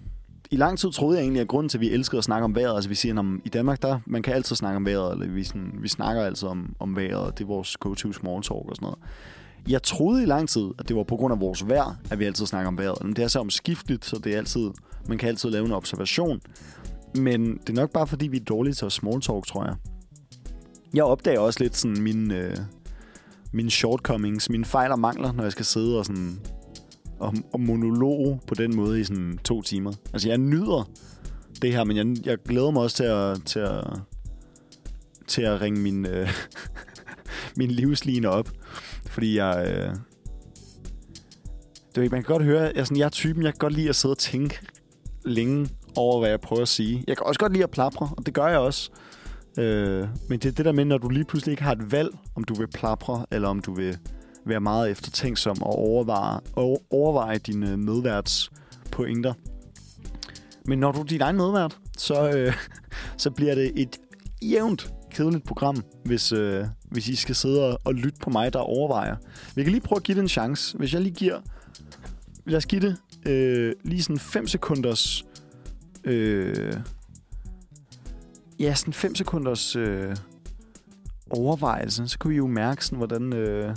S2: i lang tid troede jeg egentlig, at grunden til, at vi elskede at snakke om vejret, altså vi siger, at i Danmark, der, man kan altid snakke om vejret, eller vi, sådan, vi snakker altid om, om vejret, det er vores go-to small talk og sådan noget. Jeg troede i lang tid, at det var på grund af vores vejr, at vi altid snakker om vejret. Men det er så omskifteligt, så det er altid, man kan altid lave en observation. Men det er nok bare, fordi vi er dårlige til at small talk, tror jeg. Jeg opdager også lidt sådan min, øh, mine shortcomings, mine fejl og mangler, når jeg skal sidde og sådan og, og monolog på den måde i sådan to timer. Altså, jeg nyder det her, men jeg, jeg glæder mig også til at, til at, til at ringe min, øh, min livsline op. Fordi jeg... Øh, det man kan godt høre, jeg, sådan, jeg er typen, jeg kan godt lide at sidde og tænke længe over, hvad jeg prøver at sige. Jeg kan også godt lide at plapre, og det gør jeg også. Øh, men det er det der med, når du lige pludselig ikke har et valg, om du vil plapre, eller om du vil være meget eftertænksom og overveje, og overveje dine medværts pointer. Men når du er din egen medvært, så, øh, så bliver det et jævnt kedeligt program, hvis, øh, hvis I skal sidde og, og lytte på mig, der overvejer. Vi kan lige prøve at give det en chance. Hvis jeg lige giver... Lad os give det øh, lige sådan 5 sekunders... Øh, ja, sådan 5 sekunders øh, overvejelse. Så kunne vi jo mærke, sådan, hvordan, øh,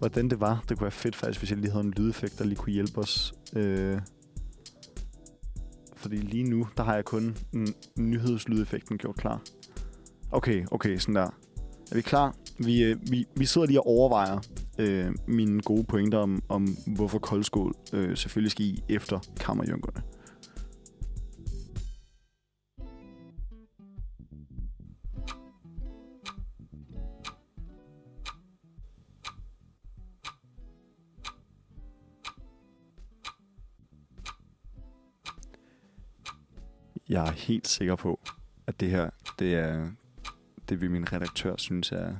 S2: hvordan det var. Det kunne være fedt faktisk, hvis jeg lige havde en lydeffekt, der lige kunne hjælpe os. Øh, fordi lige nu, der har jeg kun en nyhedslydeffekten gjort klar. Okay, okay, sådan der. Er vi klar? Vi, øh, vi, vi sidder lige og overvejer øh, mine gode pointer om, om hvorfor koldskål øh, selvfølgelig skal i efter kammerjunkerne. Jeg er helt sikker på, at det her, det er det vi min redaktør synes er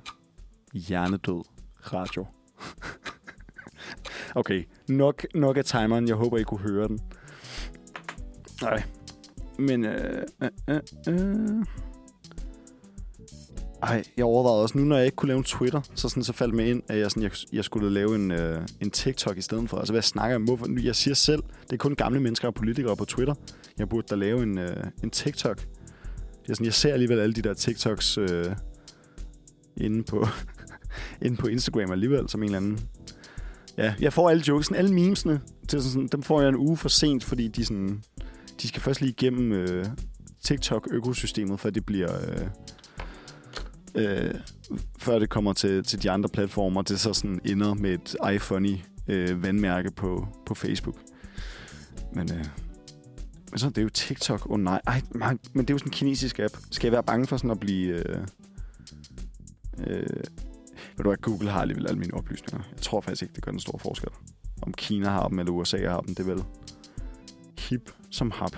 S2: hjernedød radio. okay, nok, nok af timeren. Jeg håber, I kunne høre den. Nej. Men, øh, øh, øh, øh. Ej, jeg overvejede også nu, når jeg ikke kunne lave en Twitter, så, sådan, så faldt mig ind, at jeg, sådan, jeg, jeg skulle lave en, øh, en TikTok i stedet for. Altså, hvad snakker jeg om? Jeg siger selv, det er kun gamle mennesker og politikere på Twitter. Jeg burde da lave en, øh, en TikTok, Jeg, sådan, jeg ser alligevel alle de der TikToks øh, inde, på, inde på Instagram alligevel, som en eller anden... Ja, jeg får alle jokesene, alle memesene, til sådan, dem får jeg en uge for sent, fordi de, sådan, de skal først lige igennem øh, TikTok-økosystemet, før det bliver... Øh, øh, før det kommer til, til de andre platformer, det så sådan ender med et iFunny øh, vandmærke på, på Facebook. Men, øh, men så det er jo TikTok. Åh oh, nej. Ej, man, men det er jo sådan en kinesisk app. Skal jeg være bange for sådan at blive... Øh, øh, ved du hvad, Google har alligevel alle mine oplysninger. Jeg tror faktisk ikke, det gør en stor forskel. Om Kina har dem, eller USA har dem, det er vel hip som hap.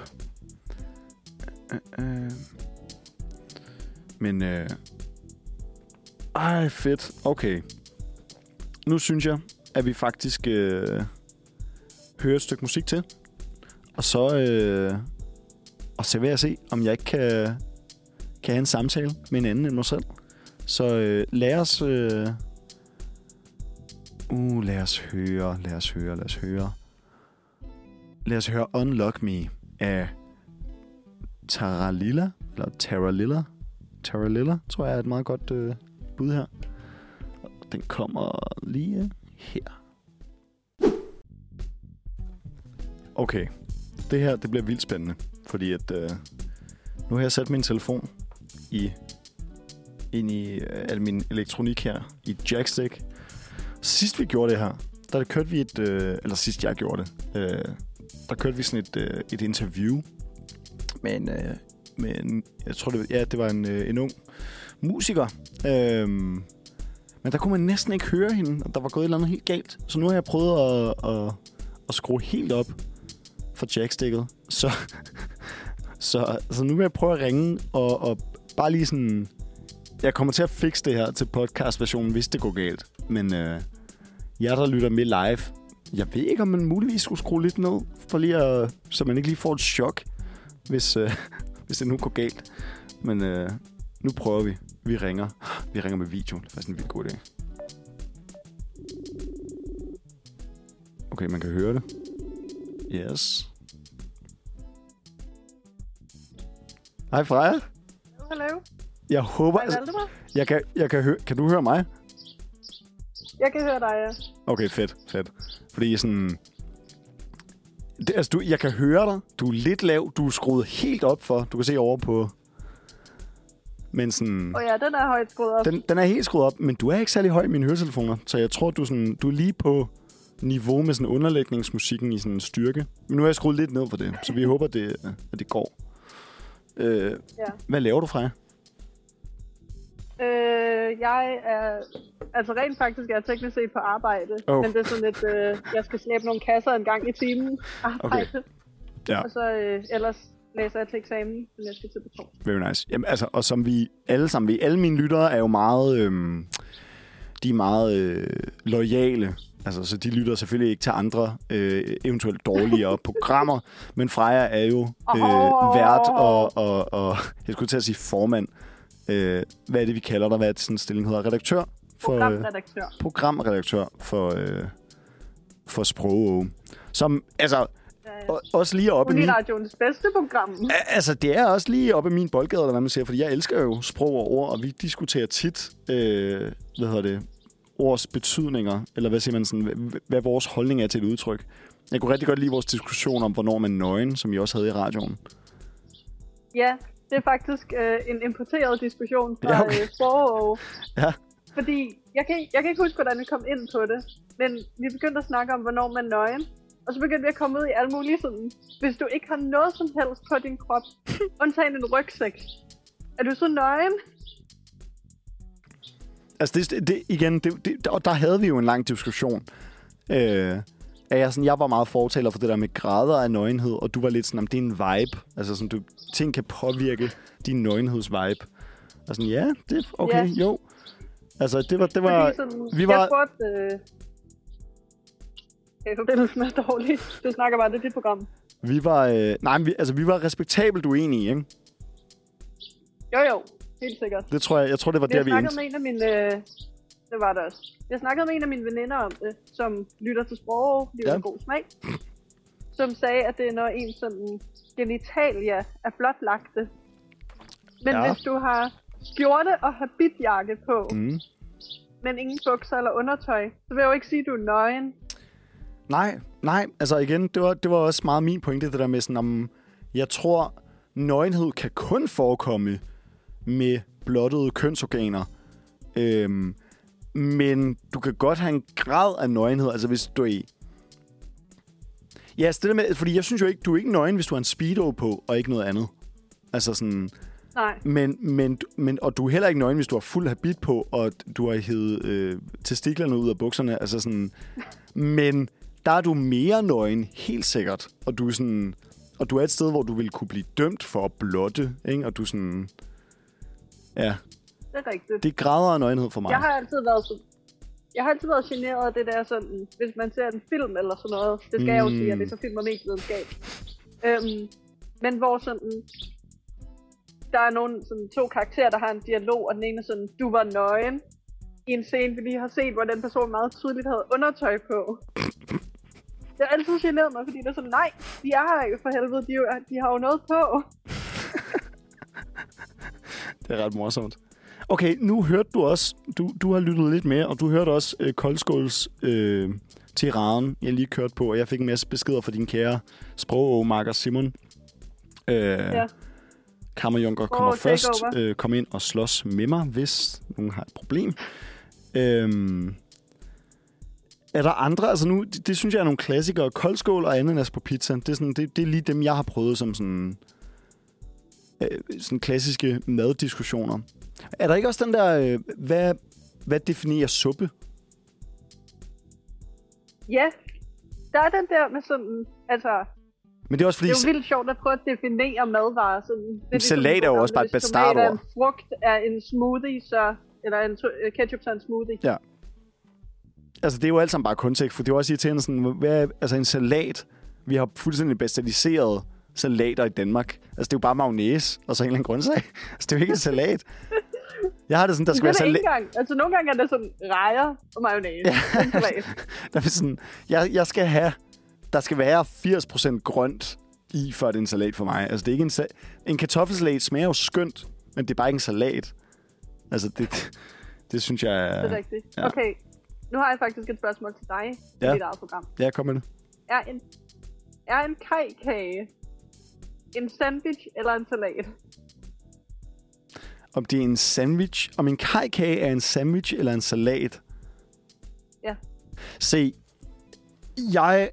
S2: Øh, øh. øh. Men, øh, ej, fedt. Okay. Nu synes jeg, at vi faktisk øh, hører et stykke musik til. Og så, øh, og så vil jeg se, om jeg ikke kan, kan have en samtale med en anden end mig selv. Så øh, lad os... Øh, uh, lad os høre, lad os høre, lad os høre. Lad os høre Unlock Me af Taralilla, eller Taralilla. Taralilla, tror jeg er et meget godt øh, bud her. Den kommer lige her. Okay, det her det bliver vildt spændende, fordi at øh, nu har jeg sat min telefon i ind i øh, al min elektronik her i jackstick. Sidst vi gjorde det her, der kørte vi et, øh, eller sidst jeg gjorde det, øh, der kørte vi sådan et, øh, et interview med en, øh, med en, jeg tror det, ja, det var en, øh, en ung musiker. Øhm, men der kunne man næsten ikke høre hende, og der var gået et eller andet helt galt. Så nu har jeg prøvet at, at, at skrue helt op for jackstikket. Så, så, så nu vil jeg prøve at ringe og, og bare lige sådan... Jeg kommer til at fikse det her til podcast-versionen, hvis det går galt. Men øh, jer, der lytter med live, jeg ved ikke, om man muligvis skulle skrue lidt ned, for lige at, så man ikke lige får et chok, hvis, øh, hvis det nu går galt. Men øh, nu prøver vi. Vi ringer. Vi ringer med video. Det er faktisk en vildt god idé. Okay, man kan høre det. Yes. Hej Freja.
S1: Hallo.
S2: Jeg håber...
S1: Hej,
S2: Altså,
S1: Valdemar.
S2: jeg kan, jeg kan, høre, kan du høre mig?
S1: Jeg kan høre dig, ja.
S2: Okay, fedt, fedt. Fordi sådan... Det, altså, du, jeg kan høre dig. Du er lidt lav. Du er skruet helt op for. Du kan se over på... Men sådan...
S1: Og ja, den er højt skruet op.
S2: Den, den er helt skruet op, men du er ikke særlig høj i mine høretelefoner. Så jeg tror, du sådan, du er lige på niveau med sådan underlægningsmusikken i sådan styrke. Men nu har jeg skruet lidt ned for det, så vi håber, det, at det går. Øh,
S1: Ja.
S2: hvad laver du, Freja?
S1: Øh, jeg er... Altså rent faktisk er jeg teknisk set på arbejde.
S2: Oh.
S1: Men det er sådan lidt... Øh, jeg skal slæbe nogle kasser en gang i timen. Arbejde. Okay.
S2: Ja.
S1: Og så øh, ellers læser jeg til eksamen, jeg skal til på torsdag.
S2: Very nice. Jamen, altså, og som vi alle sammen ved, alle mine lyttere er jo meget, øhm, de er meget øh, lojale. Altså, så de lytter selvfølgelig ikke til andre øh, eventuelt dårligere programmer. Men Freja er jo øh, vært og, og, og, jeg skulle til at sige formand. Øh, hvad er det, vi kalder dig? Hvad er det, sådan en stilling hedder? Redaktør? For, øh,
S1: Programredaktør.
S2: programredaktør for, øh, for Sprog. Som, altså,
S1: Ja,
S2: o- også lige oppe i min...
S1: Uniradions bedste program.
S2: Altså, det er også lige oppe i min boldgade, eller hvad man siger, fordi jeg elsker jo sprog og ord, og vi diskuterer tit, øh, hvad hedder det, ords betydninger, eller hvad siger man sådan, hvad, hvad vores holdning er til et udtryk. Jeg kunne rigtig godt lide vores diskussion om, hvornår man er nøgen, som vi også havde i radioen.
S1: Ja, det er faktisk øh, en importeret diskussion fra
S2: Ja,
S1: ja,
S2: okay.
S1: øh, Sprog.
S2: Ja.
S1: Fordi, jeg kan, jeg kan ikke huske, hvordan vi kom ind på det, men vi begyndte at snakke om, hvornår man nøgen. Og så begyndte vi at komme ud i alle mulige sådan, hvis du ikke har noget som helst på din krop, undtagen en rygsæk, er du så nøgen?
S2: Altså, det, det, igen, det, det, og der havde vi jo en lang diskussion. Øh, at jeg, sådan, jeg var meget fortaler for det der med grader af nøgenhed, og du var lidt sådan, om det er en vibe. Altså, sådan, du, ting kan påvirke din nøgenhedsvibe. Og sådan, ja, det er okay,
S1: Ja.
S2: jo. Altså, det var, det var,
S1: sådan,
S2: vi var-
S1: Jeg spurgte... Øh... Forbindelsen er dårlig. Du snakker bare, det er dit program.
S2: vi var, øh, nej, vi, altså, vi var respektabelt uenige, ikke?
S1: Jo, jo. Helt sikkert.
S2: Det tror jeg, jeg tror, det var
S1: Vi
S2: der, vi endte.
S1: med en af mine... Øh... Det var det også. Jeg snakkede med en af mine veninder om det, som lytter til sprog, de
S2: Ja.
S1: god smag. Som sagde, at det er når en sådan genitalia er blotlagte, Men
S2: Ja.
S1: hvis du har skjorte og habitjakke på. Mm. men ingen bukser eller undertøj, så vil jeg jo ikke sige, at du er nøgen.
S2: Nej, nej, altså igen, det var, det var også meget min pointe, det der med sådan, om jeg tror, nøgenhed kan kun forekomme med blottede kønsorganer. Øhm, men du kan godt have en grad af nøgenhed, altså hvis du er... Ja, altså det der med, fordi jeg synes jo ikke, du er ikke nøgen, hvis du har en speedo på, og ikke noget andet. Altså sådan,
S1: Nej.
S2: men, men, men, og du er heller ikke nøgen, hvis du har fuld habit på, og du har hævet øh, testiklerne ud af bukserne. Altså sådan, men der er du mere nøgen, helt sikkert. Og du er sådan, og du er et sted, hvor du vil kunne blive dømt for at blotte, ikke? Og du er sådan, ja,
S1: Det er rigtigt.
S2: det er grader af nøgenhed for mig.
S1: Jeg har altid været så... Jeg har altid været generet af det der sådan, hvis man ser en film eller sådan noget, det skal mm. jeg jo
S2: Mm.
S1: sige, at det er så film og medievidenskab. Øhm, men hvor sådan, der er nogle sådan, to karakterer, der har en dialog, og den ene er sådan, du var nøgen, i en scene, vi lige har set, hvor den person meget tydeligt havde undertøj på. Det har altid generet mig, fordi det er sådan, nej, de er her jo for helvede, de, er de har jo noget på.
S2: Det er ret morsomt. Okay, nu hørte du også, du, du har lyttet lidt mere, og du hørte også øh, Koldskåls øh, tiraden, jeg lige kørte på, og jeg fik en masse beskeder fra din kære sprogmarker Simon. Øh,
S1: Ja.
S2: Kammerjunker kommer
S1: take
S2: først,
S1: over.
S2: øh, kom ind og slås med mig, hvis nogen har et problem. Øhm, er der andre? Altså nu, det, det synes jeg er nogle klassikere. Koldskål og ananas på pizza. Det er, sådan, det, det er lige dem, jeg har prøvet som sådan, øh, sådan klassiske maddiskussioner. Er der ikke også den der, øh, hvad, hvad definerer suppe?
S1: Ja, der er den der med sådan, altså,
S2: Men det er også fordi...
S1: Det er jo vildt sjovt at prøve at definere madvarer. Sådan, det
S2: En salat er jo også bare et
S1: hvis tomat er
S2: bastardord.
S1: en frugt er en smoothie, så, eller en ketchup så er en smoothie.
S2: Ja. Altså, det er jo alt sammen bare kontekst, for det er jo også irriterende sådan, hvad altså en salat, vi har fuldstændig basaliseret salater i Danmark. Altså, det er jo bare mayonnaise, og så en eller anden grøntsag. Altså, det er jo ikke en salat. Jeg har det sådan, der skal
S1: det
S2: være
S1: er
S2: salat.
S1: Altså nogle gange er det sådan rejer og mayonnaise. Ja. Salat.
S2: Der er sådan, jeg, jeg skal have, der skal være 80% grønt i, for at det er en salat for mig. Altså, det er ikke en, sa- en kartoffelsalat smager jo skønt, men det er bare ikke en salat. Altså, det, det synes jeg er...
S1: Det er rigtigt.
S2: Ja.
S1: Okay, nu har jeg faktisk et spørgsmål til dig i
S2: Ja.
S1: dit eget program.
S2: Ja, kom med det.
S1: Er en, er en kajkage en sandwich eller en salat?
S2: Om det er en sandwich, om en kajkage er en sandwich eller en salat.
S1: Ja.
S2: Se, jeg,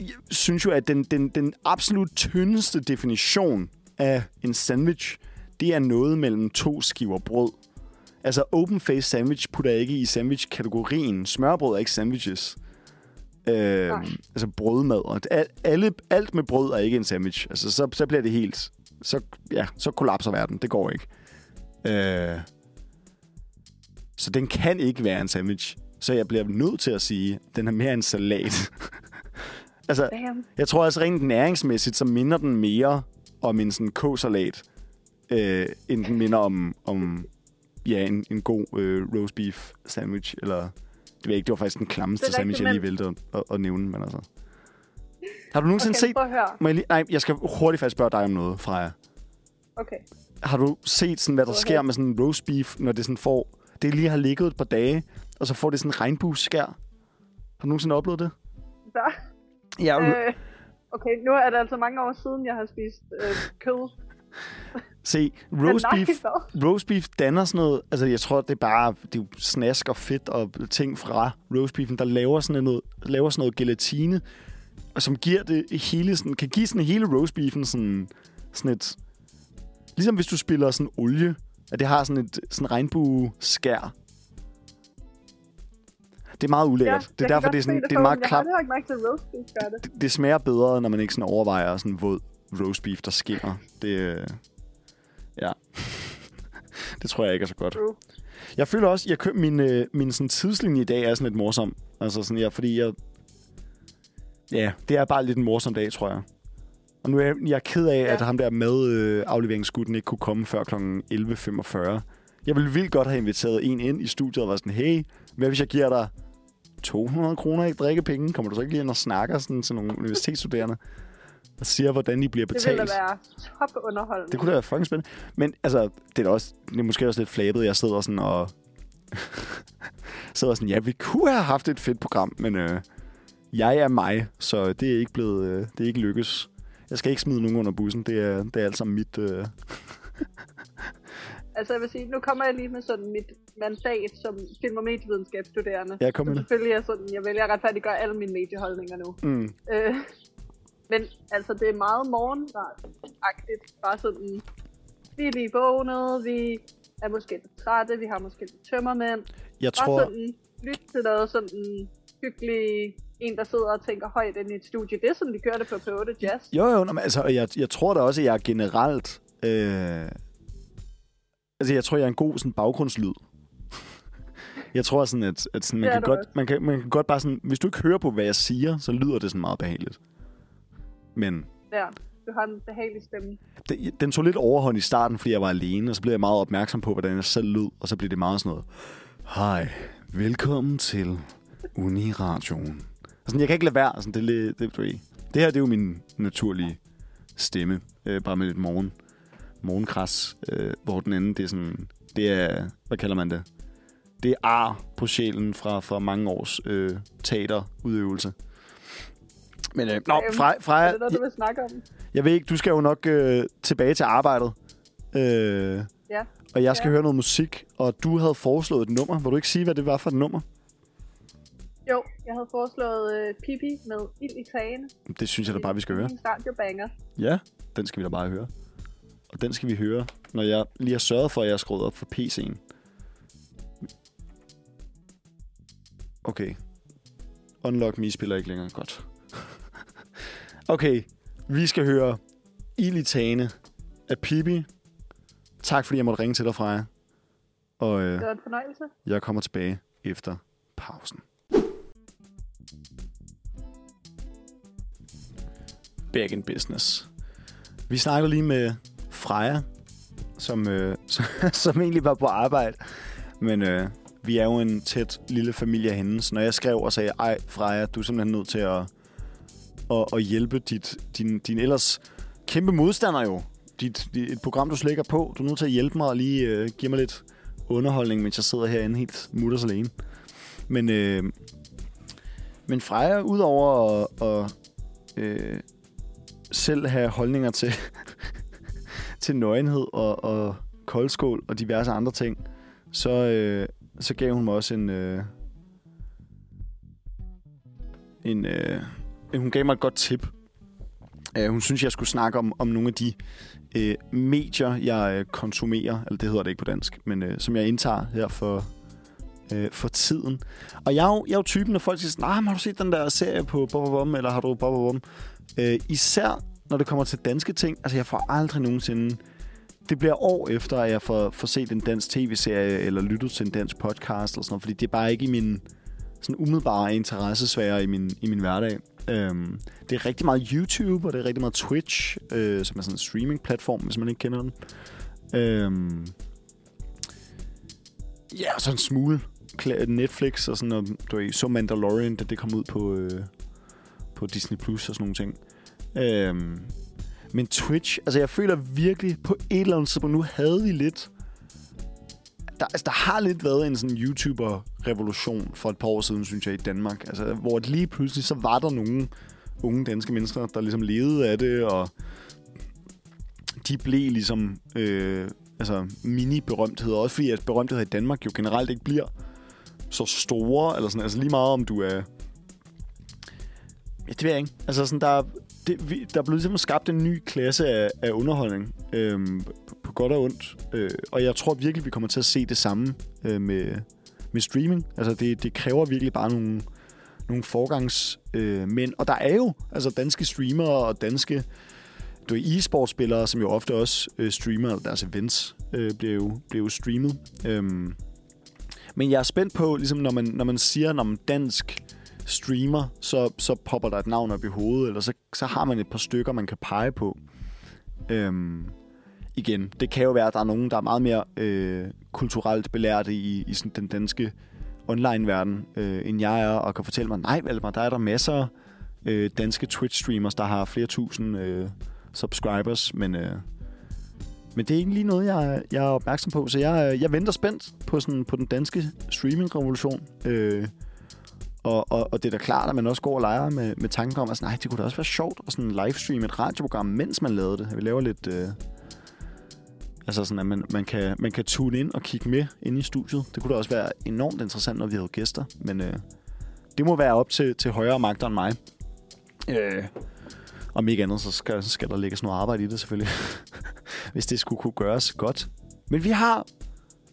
S2: jeg synes jo, at den, den, den absolut tyndeste definition af en sandwich, det er noget mellem to skiver brød. Altså open face sandwich putter jeg ikke i sandwich-kategorien. Smørbrød er ikke sandwiches. Øh,
S1: Nej.
S2: altså brødmad. Og Al, alle, alt med brød er ikke en sandwich. Altså så, så bliver det helt... Så, ja, så kollapser verden. Det går ikke. Øh, så den kan ikke være en sandwich. Så jeg bliver nødt til at sige, at den er mere en salat. altså,
S1: Damn.
S2: jeg tror altså rent næringsmæssigt, så minder den mere om en sådan k-salat, øh, end den minder om, om ja, en, en god øh, roast beef sandwich, eller det ved jeg ikke, det var faktisk den klammeste sandwich, jeg lige
S1: men-
S2: vælte at, at, at nævne, men altså. Har du nogensinde
S1: Okay,
S2: set...
S1: prøv at høre.
S2: Må jeg lige, nej, jeg skal hurtigt faktisk spørge dig om noget, Freja.
S1: Okay.
S2: Har du set, sådan, hvad der sker med sådan en roast beef, når det sådan får... Det lige har ligget et par dage, og så får det sådan en regnbueskær? Har du nogensinde oplevet det?
S1: Så,
S2: Ja,
S1: øh, okay, nu er det altså mange år siden, jeg har spist øh, kød.
S2: Se, roast beef, roast beef danner sådan noget... Altså, jeg tror, det er bare det er snask og fedt og ting fra roast beefen, der laver sådan noget, laver sådan noget gelatine, og som giver det hele sådan, kan give sådan hele roast beefen sådan, sådan et... Ligesom hvis du spiller sådan olie, at det har sådan et sådan regnbueskær. Det er meget ulækkert. det er derfor, det er, sådan,
S1: se
S2: det er meget klart.
S1: det.
S2: det, det smager bedre, når man ikke sådan overvejer sådan våd roast beef, der skinner. Det, øh, ja. det tror jeg ikke er så godt. Jeg føler også, jeg kø- min, øh, min sådan tidslinje i dag er sådan lidt morsom. Altså sådan, ja, fordi jeg... Ja, det er bare lidt en morsom dag, tror jeg. Og nu er jeg, jeg er ked af. Ja. at ham der med øh, afleveringsgutten ikke kunne komme før kl. 11.45. Jeg ville vildt godt have inviteret en ind i studiet og var sådan, hey, hvad hvis jeg giver dig 200 kroner i drikkepenge? Kommer du så ikke lige ind og snakker sådan til nogle universitetsstuderende? Og siger, hvordan I bliver
S1: Det
S2: betalt.
S1: ville da være top underholdende.
S2: Det kunne da være fucking spændende. Men altså, det er også, det er måske også lidt flabet. Jeg sidder sådan og... sidder sådan, ja, vi kunne have haft et fedt program, men øh, jeg er mig, så det er ikke blevet, øh, det er ikke lykkes. Jeg skal ikke smide nogen under bussen. Det er, det er alt sammen mit... Øh...
S1: Altså jeg vil sige, nu kommer jeg lige med sådan mit mandat som film- og medievidenskabsstuderende.
S2: Ja, kom med det.
S1: selvfølgelig er sådan, jeg vælger at retfærdiggøre alle mine medieholdninger nu.
S2: Mm.
S1: Øh, men altså, det er meget morgenagtigt. Bare sådan, vi er lige vågnet, vi er måske lidt trætte, vi har måske lidt tømmermænd.
S2: Jeg
S1: Bare
S2: tror...
S1: sådan, lyt til noget sådan hyggelig en, der sidder og tænker højt ind i et studie. Det er sådan, de kører det på P8 Jazz.
S2: Jo, jo, men altså, jeg, jeg tror da også, at jeg er generelt... Øh... Altså, jeg tror, jeg er en god sådan, baggrundslyd. Jeg tror sådan, at, at sådan, man,
S1: er
S2: kan godt,
S1: også.
S2: man, kan, man kan godt bare sådan... Hvis du ikke hører på, hvad jeg siger, så lyder det sådan meget behageligt. Men
S1: Der. Du har en behagelig stemme.
S2: det, den tog lidt overhånd i starten, fordi jeg var alene, og så blev jeg meget opmærksom på, hvordan jeg selv lød, og så blev det meget sådan noget... Hej, velkommen til Uniradioen. Sådan, jeg kan ikke lade være. Sådan, det, det, ved. det her det er jo min naturlige stemme, øh, bare med lidt morgen, morgenkras, øh, hvor den anden, det er sådan, det er, hvad kalder man det? Det er ar på sjælen fra, fra mange års øh, teaterudøvelse. Men øh, nå,
S1: Øhm,
S2: Freja,
S1: Er
S2: Freja
S1: det noget, du vil snakke om?
S2: jeg ved ikke, du skal jo nok øh, tilbage til arbejdet. Øh,
S1: Ja.
S2: og jeg skal
S1: Ja.
S2: høre noget musik, og du havde foreslået et nummer. Vil du ikke sige, hvad det var for et nummer?
S1: Jo, jeg havde foreslået øh, Pippi med ild i tagene.
S2: Det synes jeg da bare, vi skal høre.
S1: En radiobanger.
S2: Ja, den skal vi da bare høre. Og den skal vi høre, når jeg lige har sørget for, at jeg har skruet op for PC'en. Okay. Unlock Me spiller ikke længere godt. Okay, vi skal høre Ild i tagene af Pippi. Tak fordi jeg måtte ringe til dig, Freja. Og øh,
S1: Det var en fornøjelse.
S2: jeg kommer tilbage efter pausen. Back in business. Vi snakkede lige med Freja, som, øh, som, som egentlig var på arbejde. Men øh, vi er jo en tæt lille familie af hende, så når jeg skrev og sagde, ej Freja, du er simpelthen nødt til at, at, at hjælpe dit, din, din ellers kæmpe modstander jo. Dit, dit, et program, du slækker på. Du er nødt til at hjælpe mig og lige øh, give mig lidt underholdning, mens jeg sidder herinde helt mutters alene. Men, øh, men Freja, udover at, at øh, selv have holdninger til, til nøgenhed og, og koldskål og diverse andre ting, så, øh, så gav hun mig også en... Øh, en øh, Øh, hun gav mig et godt tip. Uh, hun synes, jeg skulle snakke om, om nogle af de øh, medier, jeg øh, konsumerer, eller det hedder det ikke på dansk, men øh, som jeg indtager her for, øh, for tiden. Og jeg er, jo, jeg er jo typen, når folk siger, sådan, nah, har du set den der serie på Bob eller har du Bob Bom? Øh, især når det kommer til danske ting, altså jeg får aldrig nogensinde... Det bliver år efter, at jeg får, får set en dansk tv-serie, eller lyttet til en dansk podcast, eller sådan noget, fordi det er bare ikke i min sådan umiddelbare interessesfære i min, i min hverdag. Øhm, det er rigtig meget YouTube, og det er rigtig meget Twitch, øh, som er sådan en streaming-platform, hvis man ikke kender den. Øhm, ja, og så en smule Netflix, og sådan noget, du ved, så Mandalorian, da det kom ud på, øh, på Disney Plus og sådan nogle ting. Øhm, men Twitch, altså jeg føler virkelig på et eller andet tidspunkt, nu havde vi lidt der, altså, der har lidt været en sådan YouTuber-revolution for et par år siden, synes jeg, i Danmark. Altså, hvor lige pludselig, så var der nogle unge danske mennesker, der ligesom levede af det, og de blev ligesom øh, altså mini-berømtheder. Også fordi, at berømtheder i Danmark jo generelt ikke bliver så store, eller sådan, altså lige meget om du er... Ja, det ved jeg ikke. Altså sådan, der, det, vi, der er blevet ligesom skabt en ny klasse af, af underholdning, øhm, godt og ondt. Øh, og jeg tror virkelig, vi kommer til at se det samme øh, med, med streaming. Altså det, det kræver virkelig bare nogle, nogle forgangs øh, men, Og der er jo altså danske streamere og danske du er e-sportspillere, som jo ofte også øh, streamer, eller deres events øh, bliver, jo, bliver jo streamet. Øhm, men jeg er spændt på, ligesom når man, når man siger, når man dansk streamer, så, så popper der et navn op i hovedet, eller så, så har man et par stykker, man kan pege på. Øhm, igen, det kan jo være, at der er nogen, der er meget mere øh, kulturelt belærte i, i sådan den danske online-verden, øh, end jeg er, og kan fortælle mig, nej, Valmar, der er der masser øh, danske Twitch-streamers, der har flere tusind øh, subscribers, men, øh, men det er ikke lige noget, jeg, jeg er opmærksom på, så jeg, jeg venter spændt på, sådan, på den danske streaming-revolution. Øh, og, og, og det er da klart, at man også går og leger med, med tanken om, at sådan, nej, det kunne da også være sjovt at sådan livestreame et radioprogram, mens man lavede det. Vi laver lidt... Øh, altså sådan, at man, man, kan, man kan tune ind og kigge med ind i studiet. Det kunne da også være enormt interessant, når vi havde gæster. Men øh, det må være op til, til højere magter end mig. Øh, om ikke andet, så skal, så skal der lægges noget arbejde i det selvfølgelig. Hvis det skulle kunne gøres godt. Men vi har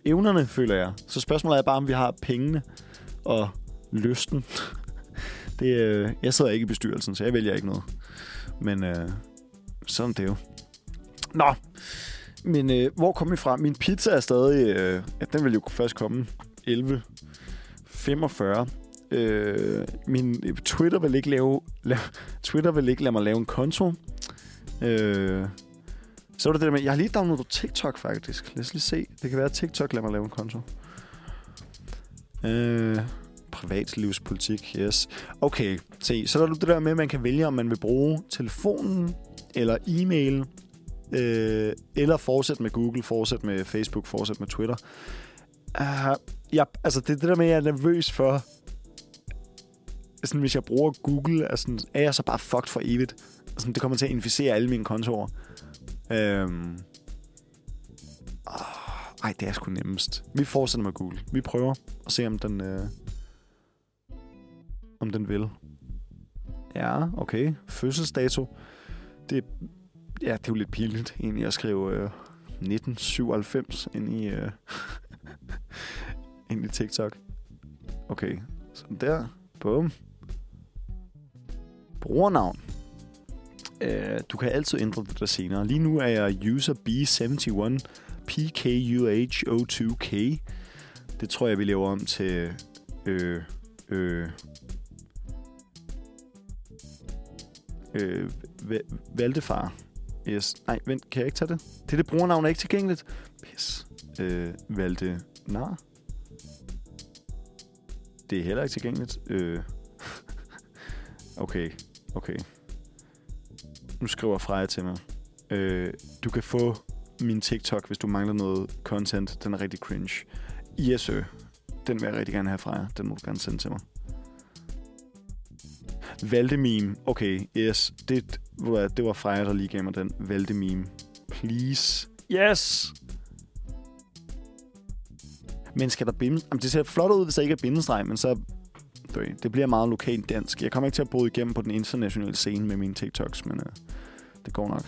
S2: evnerne, føler jeg. Så spørgsmålet er bare, om vi har pengene og lysten. Det, øh, jeg sidder ikke i bestyrelsen, så jeg vælger ikke noget. Men øh, sådan er jo. Nå, men øh, hvor kom vi fra? Min pizza er stadig... Øh, ja, den vil jo først komme 11.45. Øh, min øh, Twitter vil ikke lave, La, Twitter vil ikke lade mig lave en konto. Øh, så var det det der med, jeg har lige downloadet TikTok faktisk. Lad os lige se. Det kan være, at TikTok lader mig lave en konto. Øh, privatlivspolitik, yes. Okay, se, så er der det der med, at man kan vælge, om man vil bruge telefonen eller e-mail, øh, eller fortsæt med Google, fortsæt med Facebook, fortsæt med Twitter. Ah, uh, ja, altså det er det der med, at jeg er nervøs for, sådan, hvis jeg bruger Google, er, sådan, er jeg så bare fucked for evigt. Altså, det kommer til at inficere alle mine kontorer. Øhm. Oh, ej, det er sgu nemmest. Vi fortsætter med Google. Vi prøver at se, om den, øh, om den vil. Ja, okay. Fødselsdato. Det, ja, det er jo lidt pinligt egentlig at skrive øh, 1997 ind i, øh, ind i TikTok. Okay, sådan der. Bum. Brugernavn. Øh, du kan altid ændre det der senere. Lige nu er jeg user B71 PKUH02K. Det tror jeg, vi laver om til... Øh, øh, øh, Valdefar. Yes. Nej, vent, kan jeg ikke tage det? Det er det brugernavn er ikke tilgængeligt. Pis. Øh, Valde... Nar. Det er heller ikke tilgængeligt. Øh. okay, okay. Nu skriver Freja til mig. Øh, du kan få min TikTok, hvis du mangler noget content. Den er rigtig cringe. Yes, sir. Den vil jeg rigtig gerne have, Freja. Den må du gerne sende til mig. Valdememe. Okay, yes. Det, det var Freja, der lige gav mig den. Valdememe. Please. Yes! Men skal der binde... Jamen, det ser flot ud, hvis der ikke er bindestreg, men så... Det bliver meget lokalt dansk. Jeg kommer ikke til at bryde igennem på den internationale scene med mine TikToks, men uh, det går nok.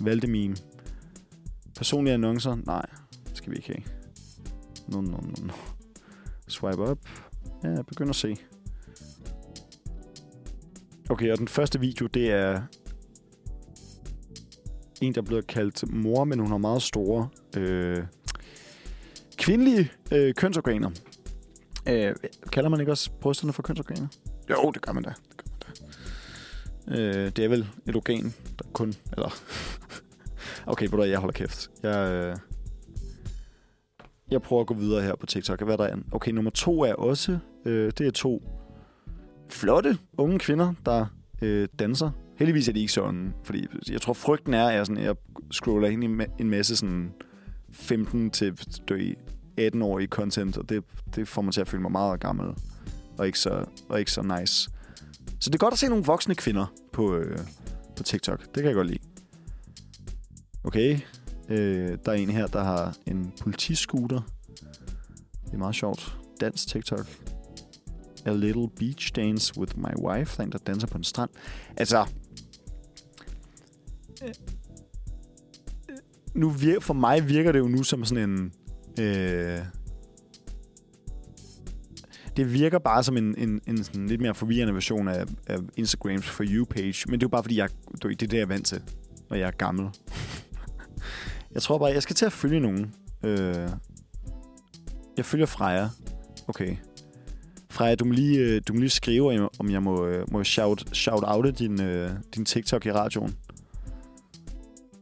S2: Valdememe. Personlige annoncer? Nej, det skal vi ikke have. No, no, no, no. Swipe up. Ja, jeg begynder at se. Okay, og den første video, det er en, der bliver kaldt mor, men hun har meget store øh, kvindelige øh, kønsorganer. Øh, kalder man ikke også brysterne for kønsorganer? Jo, det gør man da. Det, gør man da. Øh, det er vel et organ, der kun... Eller... okay, hvor jeg holder kæft. Jeg, øh, jeg prøver at gå videre her på TikTok. Hvad der er? Okay, nummer to er også... Øh, det er to flotte unge kvinder, der øh, danser. Heldigvis er de ikke sådan, fordi jeg tror, frygten er, at jeg, sådan, jeg scroller ind i en masse sådan 15 til 18-årige content, og det, det får mig til at føle mig meget gammel og ikke så, og ikke så nice. Så det er godt at se nogle voksne kvinder på, øh, på TikTok. Det kan jeg godt lide. Okay. Øh, der er en her, der har en politiscooter. Det er meget sjovt. Dans TikTok. A little beach dance with my wife. Der er en, der danser på en strand. Altså... Nu vir- for mig virker det jo nu som sådan en... Øh, det virker bare som en, en, en sådan lidt mere forvirrende version af, af Instagrams For You-page. Men det er jo bare, fordi jeg, det er det, jeg er vant til, når jeg er gammel. jeg tror bare, jeg skal til at følge nogen. Øh, jeg følger Freja. Okay. Freja, du må lige, øh, du må lige skrive, om jeg må, øh, må shout, shout oute din, øh, din TikTok i radioen.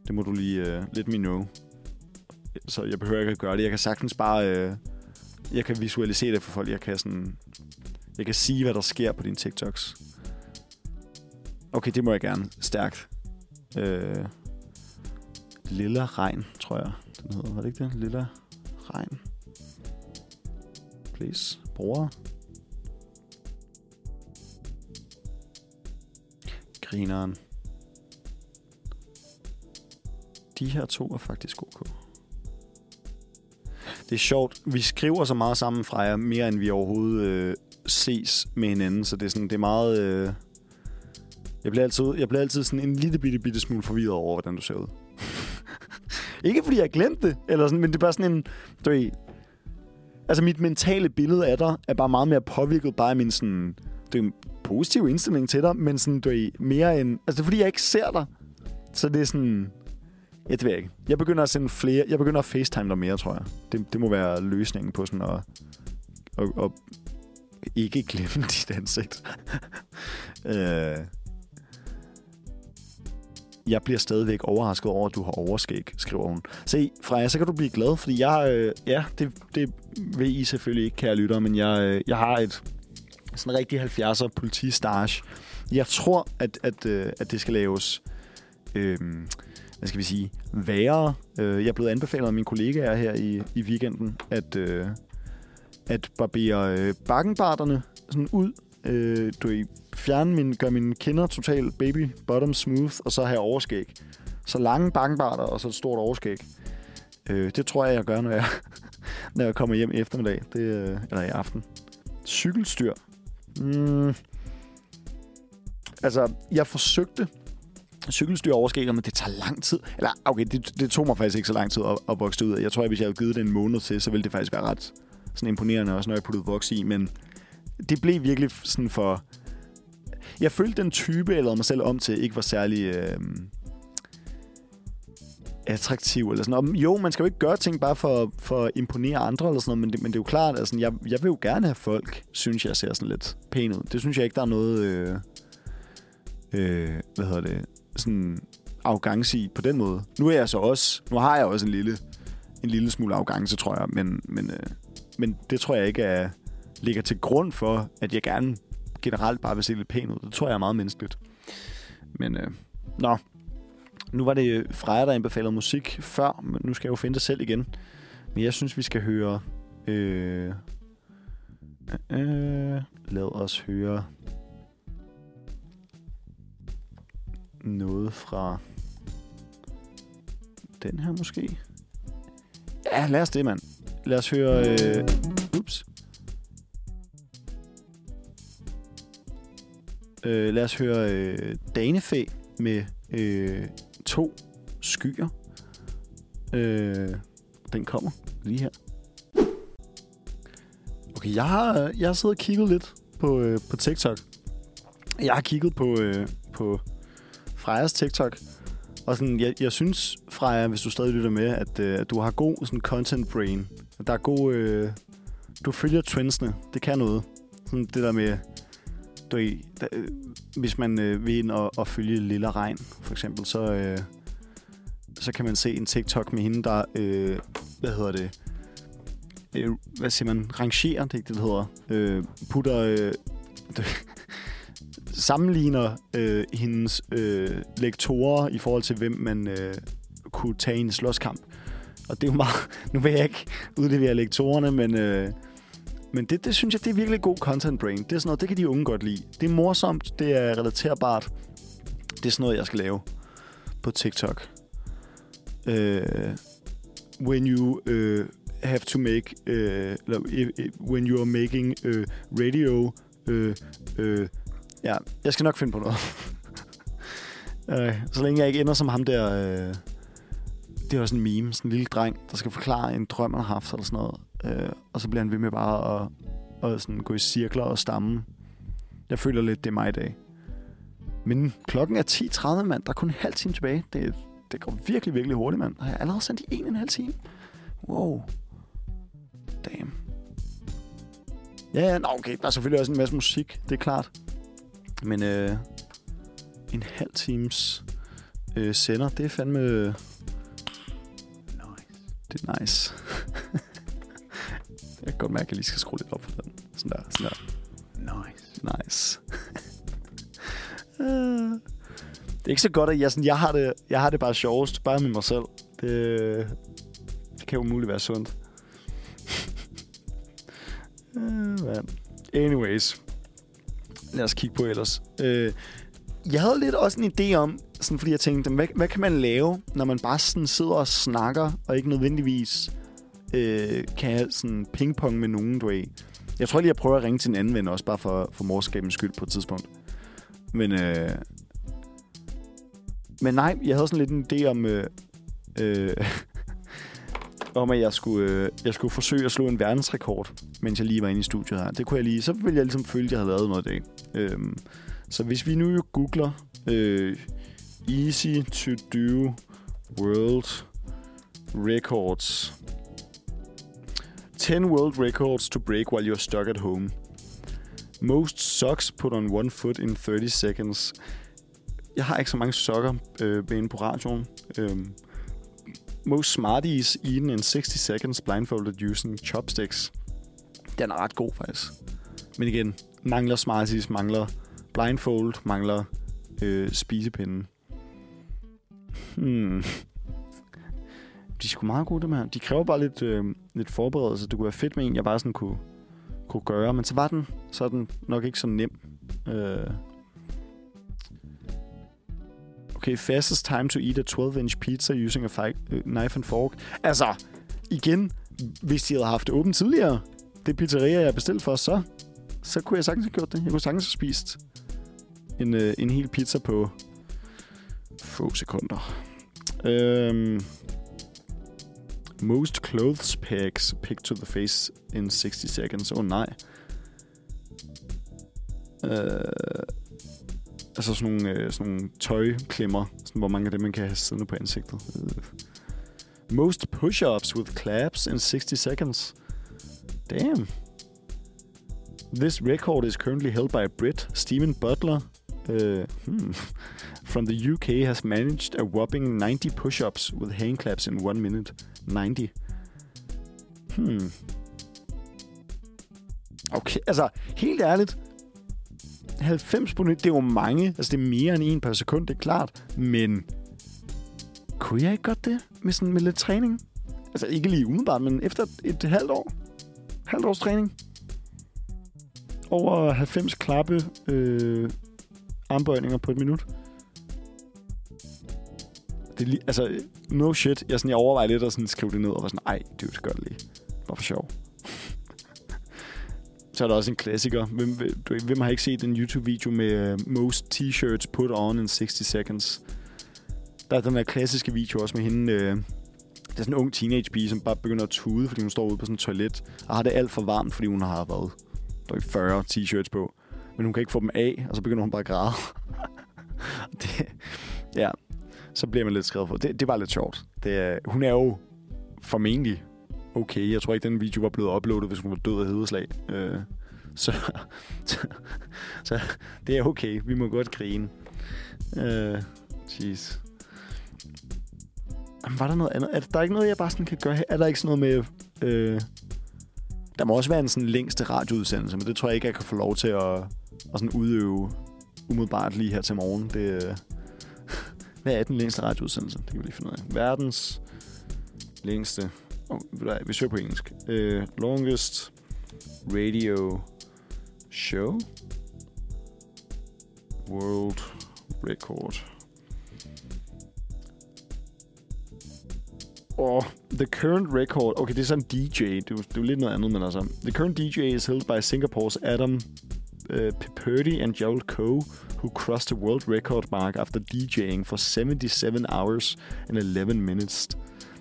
S2: Det må du lige uh, let me know. Så jeg behøver ikke at gøre det. Jeg kan sagtens bare... Uh, jeg kan visualisere det for folk. Jeg kan sådan... Jeg kan sige, hvad der sker på dine TikToks. Okay, det må jeg gerne. Stærkt. Øh, Lilla Regn, tror jeg, den hedder. Var det ikke det? Lilla Regn. Please. Bror. Grineren. De her to er faktisk ok. Det er sjovt. Vi skriver så meget sammen fra jer, mere end vi overhovedet øh, ses med hinanden. Så det er, sådan, det er meget... Øh, jeg bliver, altid, jeg bliver altid sådan en lille bitte, bitte smule forvirret over, hvordan du ser ud. Ikke fordi jeg glemte det, eller sådan, men det er bare sådan en... Du ved, altså mit mentale billede af dig er bare meget mere påvirket bare af min sådan... Det er en positiv indstilling til dig, men sådan, du er mere end... Altså det er fordi, jeg ikke ser dig. Så det er sådan... Ja, det ved jeg ikke. Jeg begynder at sende flere... Jeg begynder at facetime dig mere, tror jeg. Det, det må være løsningen på sådan at... at, at ikke glemme dit ansigt. øh, jeg bliver stadigvæk overrasket over, at du har overskæg, skriver hun. Se, Freja, så kan du blive glad, fordi jeg, øh, ja, det, det ved I selvfølgelig ikke, kære lytter, men jeg, øh, jeg har et sådan rigtig 70'er politistage. Jeg tror, at, at, øh, at det skal laves, øh, hvad skal vi sige, værre. Øh, jeg er blevet anbefalet af mine kollegaer her i, i weekenden, at, øh, at barbere øh, bakkenbarterne sådan ud. Øh, du ved, fjerne min, gør mine kinder totalt baby bottom smooth, og så have overskæg. Så lange bakkenbarter, og så et stort overskæg. Øh, det tror jeg, jeg gør, når jeg, når jeg kommer hjem i eftermiddag. Det, øh, eller i aften. Cykelstyr. Mm. Altså, jeg forsøgte cykelstyr overskægget, men det tager lang tid. Eller, okay, det, det tog mig faktisk ikke så lang tid at, at vokse det ud af. Jeg tror, at hvis jeg havde givet det en måned til, så ville det faktisk være ret sådan imponerende, også når jeg puttede voks i. Men det blev virkelig sådan for... Jeg følte, den type, jeg lavede mig selv om til, ikke var særlig... Øh, attraktiv eller sådan noget. Jo, man skal jo ikke gøre ting bare for, for at imponere andre eller sådan noget, men det, men det er jo klart, altså, jeg, jeg vil jo gerne have folk, synes jeg ser sådan lidt pæn ud. Det synes jeg ikke, der er noget, øh, øh, hvad hedder det, sådan arrogance i på den måde. Nu er jeg så også, nu har jeg også en lille, en lille smule arrogance, tror jeg, men, men, øh, men det tror jeg ikke er, ligger til grund for, at jeg gerne generelt bare vil se lidt pæn ud. Det tror jeg er meget menneskeligt. Men, øh, nå, nu var det øh, Freja, der anbefalede musik før, men nu skal jeg jo finde det selv igen. Men jeg synes, vi skal høre... Øh, øh, øh lad os høre noget fra den her måske. Ja, lad os det, mand. Lad os høre... Øh, ups. Øh, lad os høre øh, Danefæ med øh, to skyer. Øh, den kommer lige her. Okay, jeg har, øh, jeg har siddet og kigget lidt på, øh, på TikTok. Jeg har kigget på, øh, på Frejas TikTok. Og sådan, jeg, jeg synes, Freja, hvis du stadig lytter med, at, øh, du har god sådan, content brain. At der er god... Øh, du følger trendsene. Det kan noget. Sådan det der med... Du, ved, der, øh, hvis man øh, vil ind og, og følge Lilla Regn, for eksempel, så, øh, så kan man se en TikTok med hende, der... Øh, hvad hedder det? Øh, hvad siger man? Rangerer, det er ikke det, det hedder. Øh, putter... Øh, sammenligner øh, hendes øh, lektorer i forhold til, hvem man øh, kunne tage i en slåskamp. Og det er jo meget... Nu vil jeg ikke udlevere lektorerne, men, øh, men det, det synes jeg, det er virkelig god content brain. Det er sådan noget, det kan de unge godt lide. Det er morsomt, det er relaterbart. Det er sådan noget, jeg skal lave på TikTok. Uh, when you uh, have to make... Uh, when you are making uh, radio... Uh, uh, Ja, jeg skal nok finde på noget. øh, så længe jeg ikke ender som ham der... Øh, det er også en meme, sådan en lille dreng, der skal forklare en drøm, han har haft, eller sådan noget. Øh, og så bliver han ved med bare at, at sådan gå i cirkler og stamme. Jeg føler lidt, det er mig i dag. Men klokken er 10.30, mand. Der er kun en halv time tilbage. Det, det går virkelig, virkelig hurtigt, mand. Har Jeg allerede sendt i en og en halv time. Wow. Damn. Ja, ja, nå, okay. Der er selvfølgelig også en masse musik. Det er klart. Men øh, en halv times øh, sender, det er fandme... Nice. Det er nice. jeg kan godt mærke, at jeg lige skal skrue lidt op for den. Sådan der, sådan der.
S4: Nice.
S2: Nice. Det er ikke så godt, at jeg, sådan, jeg, har det, jeg har det bare sjovest, bare med mig selv. Det, det kan jo muligt være sundt. øh. Anyways. Lad os kigge på ellers. Øh, jeg havde lidt også en idé om, sådan, fordi jeg tænkte, hvad, hvad kan man lave, når man bare sådan sidder og snakker, og ikke nødvendigvis øh, kan have sådan pingpong med nogen, du er Jeg tror lige, jeg prøver at ringe til en anden ven også, bare for, for morskabens skyld på et tidspunkt. Men, øh, men nej, jeg havde sådan lidt en idé om, øh, øh, om at jeg skulle, øh, jeg skulle forsøge at slå en verdensrekord, mens jeg lige var inde i studiet her. Det kunne jeg lige, så ville jeg ligesom føle, at jeg havde lavet noget i dag. Øhm, så hvis vi nu jo googler øh, easy to do world records 10 world records to break while you're stuck at home. Most socks put on one foot in 30 seconds. Jeg har ikke så mange sokker øh, inde på radioen. Øhm, most smarties eaten in 60 seconds blindfolded using chopsticks. Den er ret god, faktisk. Men igen, mangler smarties, mangler blindfold, mangler øh, spisepinden. Hmm. De er sgu meget gode, dem her. De kræver bare lidt, øh, lidt forberedelse. Det kunne være fedt med en, jeg bare sådan kunne, kunne gøre. Men så var den, så er den nok ikke så nem. Øh. Okay, fastest time to eat a 12-inch pizza using a fi- øh, knife and fork. Altså, igen, hvis de havde haft det åbent tidligere, det pizzeria, jeg bestilte for, så, så kunne jeg sagtens have gjort det. Jeg kunne sagtens have spist en, øh, en hel pizza på få sekunder. Øhm, most clothes pegs picked to the face in 60 seconds. Oh, nej. Øh, altså sådan nogle, øh, sådan nogle tøjklemmer, sådan, hvor mange af dem man kan have siddende på ansigtet. Øh. Most push-ups with claps in 60 seconds. Damn. This record is currently held by a Brit, Stephen Butler, uh, hmm, from the UK has managed a whopping 90 push-ups with hand claps in one minute. 90. Hmm. Okay, altså helt ærligt. 90 på nyt, det er jo mange. Altså det er mere end en per sekund, det er klart. Men kunne jeg ikke godt det med, sådan, med lidt træning? Altså ikke lige umiddelbart, men efter et halvt år. Halvt års træning. Over 90 klappe øh, armbøjninger på et minut. Det er lige, altså, no shit. Jeg, sådan, jeg overvejer lidt at sådan, skrive det ned og var sådan, ej, det gør det lige. Bare for sjov. Så er der også en klassiker. Hvem, du, hvem har ikke set en YouTube-video med øh, uh, most t-shirts put on in 60 seconds? Der er den der klassiske video også med hende. Uh, det er sådan en ung teenage pige, som bare begynder at tude, fordi hun står ude på sådan et toilet, og har det alt for varmt, fordi hun har været der er 40 t-shirts på. Men hun kan ikke få dem af, og så begynder hun bare at græde. det, ja, så bliver man lidt skrevet på. Det, det var lidt sjovt. Det, hun er jo formentlig okay. Jeg tror ikke, den video var blevet uploadet, hvis hun var død af hedeslag. Øh, så, så, så det er okay. Vi må godt grine. Øh, jeez. Jamen, var der noget andet? Er der ikke noget, jeg bare sådan kan gøre her? Er der ikke sådan noget med... Øh, der må også være en sådan længste radioudsendelse, men det tror jeg ikke, jeg kan få lov til at, at sådan udøve umiddelbart lige her til morgen. Det, øh, hvad er den længste radioudsendelse? Det kan vi lige finde ud af. Verdens længste... Nej, vi søger på engelsk. Uh, longest radio show. World record. Oh, the current record... Okay, det er sådan en DJ. Det er, det er jo lidt noget andet, men altså... The current DJ is held by Singapore's Adam øh, uh, Piperdi and Joel Coe, who crossed the world record mark after DJing for 77 hours and 11 minutes.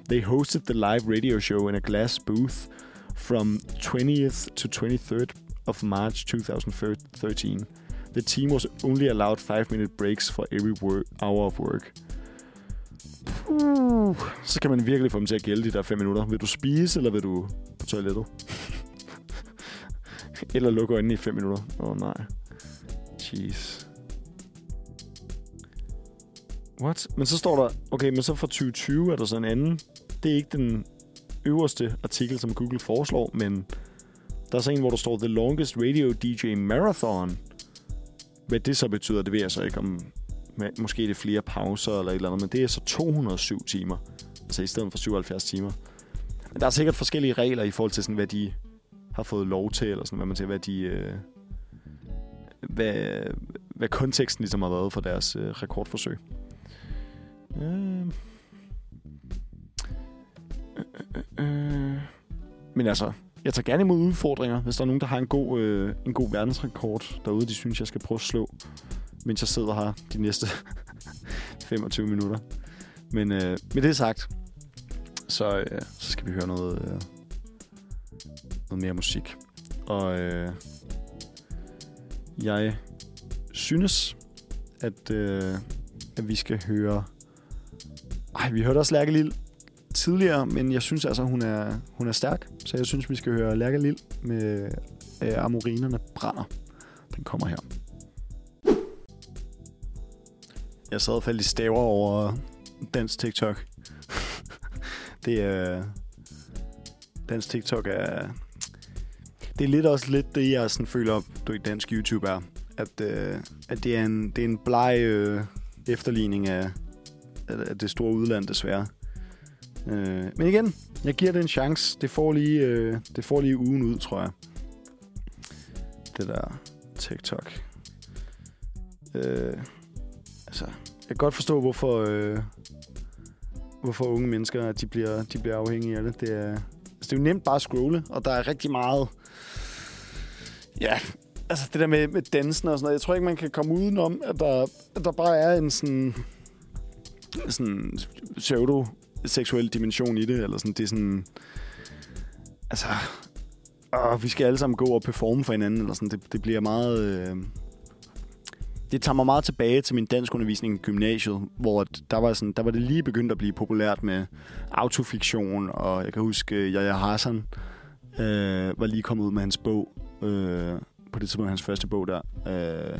S2: They hosted the live radio show in a glass booth from 20th to 23rd of March 2013. The team was only allowed five minute breaks for every work, hour of work. Uh, så kan man virkelig få dem til at gælde de der fem minutter. Vil du spise, eller vil du på toilettet? eller lukke øjnene i fem minutter? Åh oh, nej. Jeez. What? Men så står der... Okay, men så fra 2020 er der så en anden. Det er ikke den øverste artikel, som Google foreslår, men der er så en, hvor der står The Longest Radio DJ Marathon hvad det så betyder, det ved jeg så ikke, om måske er det flere pauser eller et eller andet, men det er så 207 timer, altså i stedet for 77 timer. Men der er sikkert forskellige regler i forhold til, sådan, hvad de har fået lov til, eller sådan, hvad man siger, hvad de... Øh, hvad, hvad konteksten ligesom har været for deres øh, rekordforsøg. Øh. Øh. Men altså, jeg tager gerne imod udfordringer, hvis der er nogen, der har en god, øh, en god verdensrekord derude, de synes, jeg skal prøve at slå, mens jeg sidder her de næste 25 minutter. Men øh, med det sagt, så, øh, så skal vi høre noget, øh, noget mere musik. Og øh, jeg synes, at, øh, at vi skal høre... Ej, vi hørte også Lærke Lille tidligere, men jeg synes altså, hun er, hun er stærk. Så jeg synes, vi skal høre Lærke Lille med øh, Amorinerne brænder. Den kommer her. Jeg sad og faldt i staver over dansk TikTok. det er... Dansk TikTok er... Det er lidt også lidt det, jeg sådan føler, du i dansk YouTube er. At, øh, at det er en, det er en bleg øh, efterligning af, af det store udland, desværre. Øh, men igen, jeg giver det en chance. Det får lige, øh, det får lige ugen ud, tror jeg. Det der TikTok. Øh, altså, jeg kan godt forstå, hvorfor, øh, hvorfor unge mennesker de bliver, de bliver afhængige af det. Det er, altså, det er jo nemt bare at scrolle, og der er rigtig meget... Ja, altså det der med, med dansen og sådan noget. Jeg tror ikke, man kan komme udenom, at der, at der bare er en sådan, sådan seksuel dimension i det. Eller sådan, det er sådan... Altså... Åh, vi skal alle sammen gå og performe for hinanden. Eller sådan. Det, det bliver meget... Øh, det tager mig meget tilbage til min dansk undervisning i gymnasiet, hvor at der var, sådan, der var det lige begyndt at blive populært med autofiktion, og jeg kan huske, øh, Jaja Hassan øh, var lige kommet ud med hans bog, øh, på det tidspunkt hans første bog der, øh,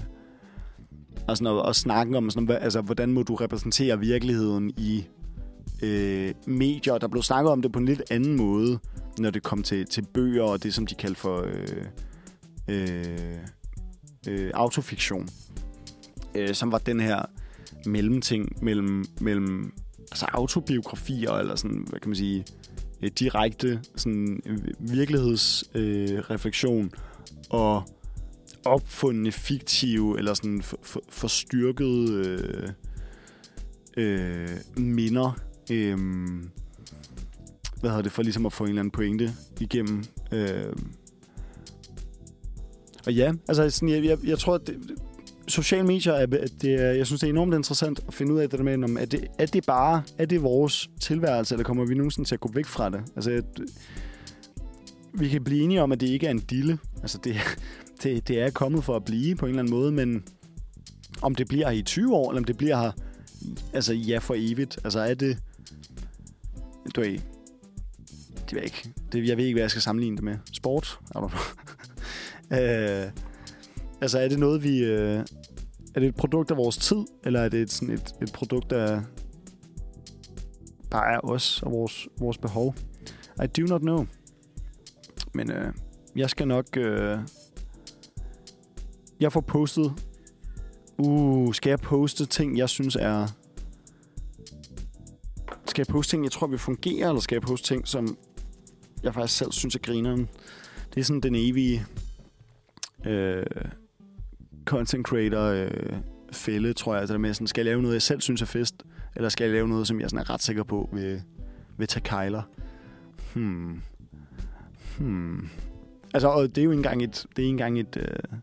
S2: og, sådan, og, og snakken om, sådan, altså, hvordan må du repræsentere virkeligheden i øh, medier. Der blev snakket om det på en lidt anden måde, når det kom til, til bøger og det, som de kaldte for øh, øh, øh, autofiktion øh, som var den her mellemting mellem, mellem altså autobiografier, eller sådan, hvad kan man sige, øh, direkte sådan, øh, virkelighedsreflektion øh, refleksion og opfundne fiktive eller sådan for, for, forstyrkede øh, øh, minder. Øh, hvad hedder det, for ligesom at få en eller anden pointe igennem. Øhm, og ja, altså sådan, jeg, jeg, jeg tror, at det, sociale medier, er, det er, jeg synes, det er enormt interessant at finde ud af det der med, om, er, det, er det bare er det vores tilværelse, eller kommer vi nogensinde til at gå væk fra det? Altså, jeg, vi kan blive enige om, at det ikke er en dille. Altså, det, det, det er kommet for at blive på en eller anden måde, men om det bliver her i 20 år, eller om det bliver her altså, ja for evigt. Altså, er det... Du ved, det ved jeg ikke. Det, jeg ved ikke, hvad jeg skal sammenligne det med. Sport? I don't know. øh, Altså, er det noget, vi... Øh, er det et produkt af vores tid, eller er det et, sådan et, et produkt af bare af os og vores, vores behov? I do not know. Men øh, jeg skal nok... Øh, jeg får postet... Uh, skal jeg poste ting, jeg synes er... Skal jeg poste ting, jeg tror, vi fungerer, eller skal jeg poste ting, som jeg faktisk selv synes er grineren? Det er sådan den evige... Øh, content creator øh, fælde, tror jeg. Altså det med sådan, skal jeg lave noget, jeg selv synes er fest, eller skal jeg lave noget, som jeg sådan er ret sikker på vil, vil tage kejler? Hmm. Hmm. Altså, og det er jo ikke engang et, det er ikke engang et, øh,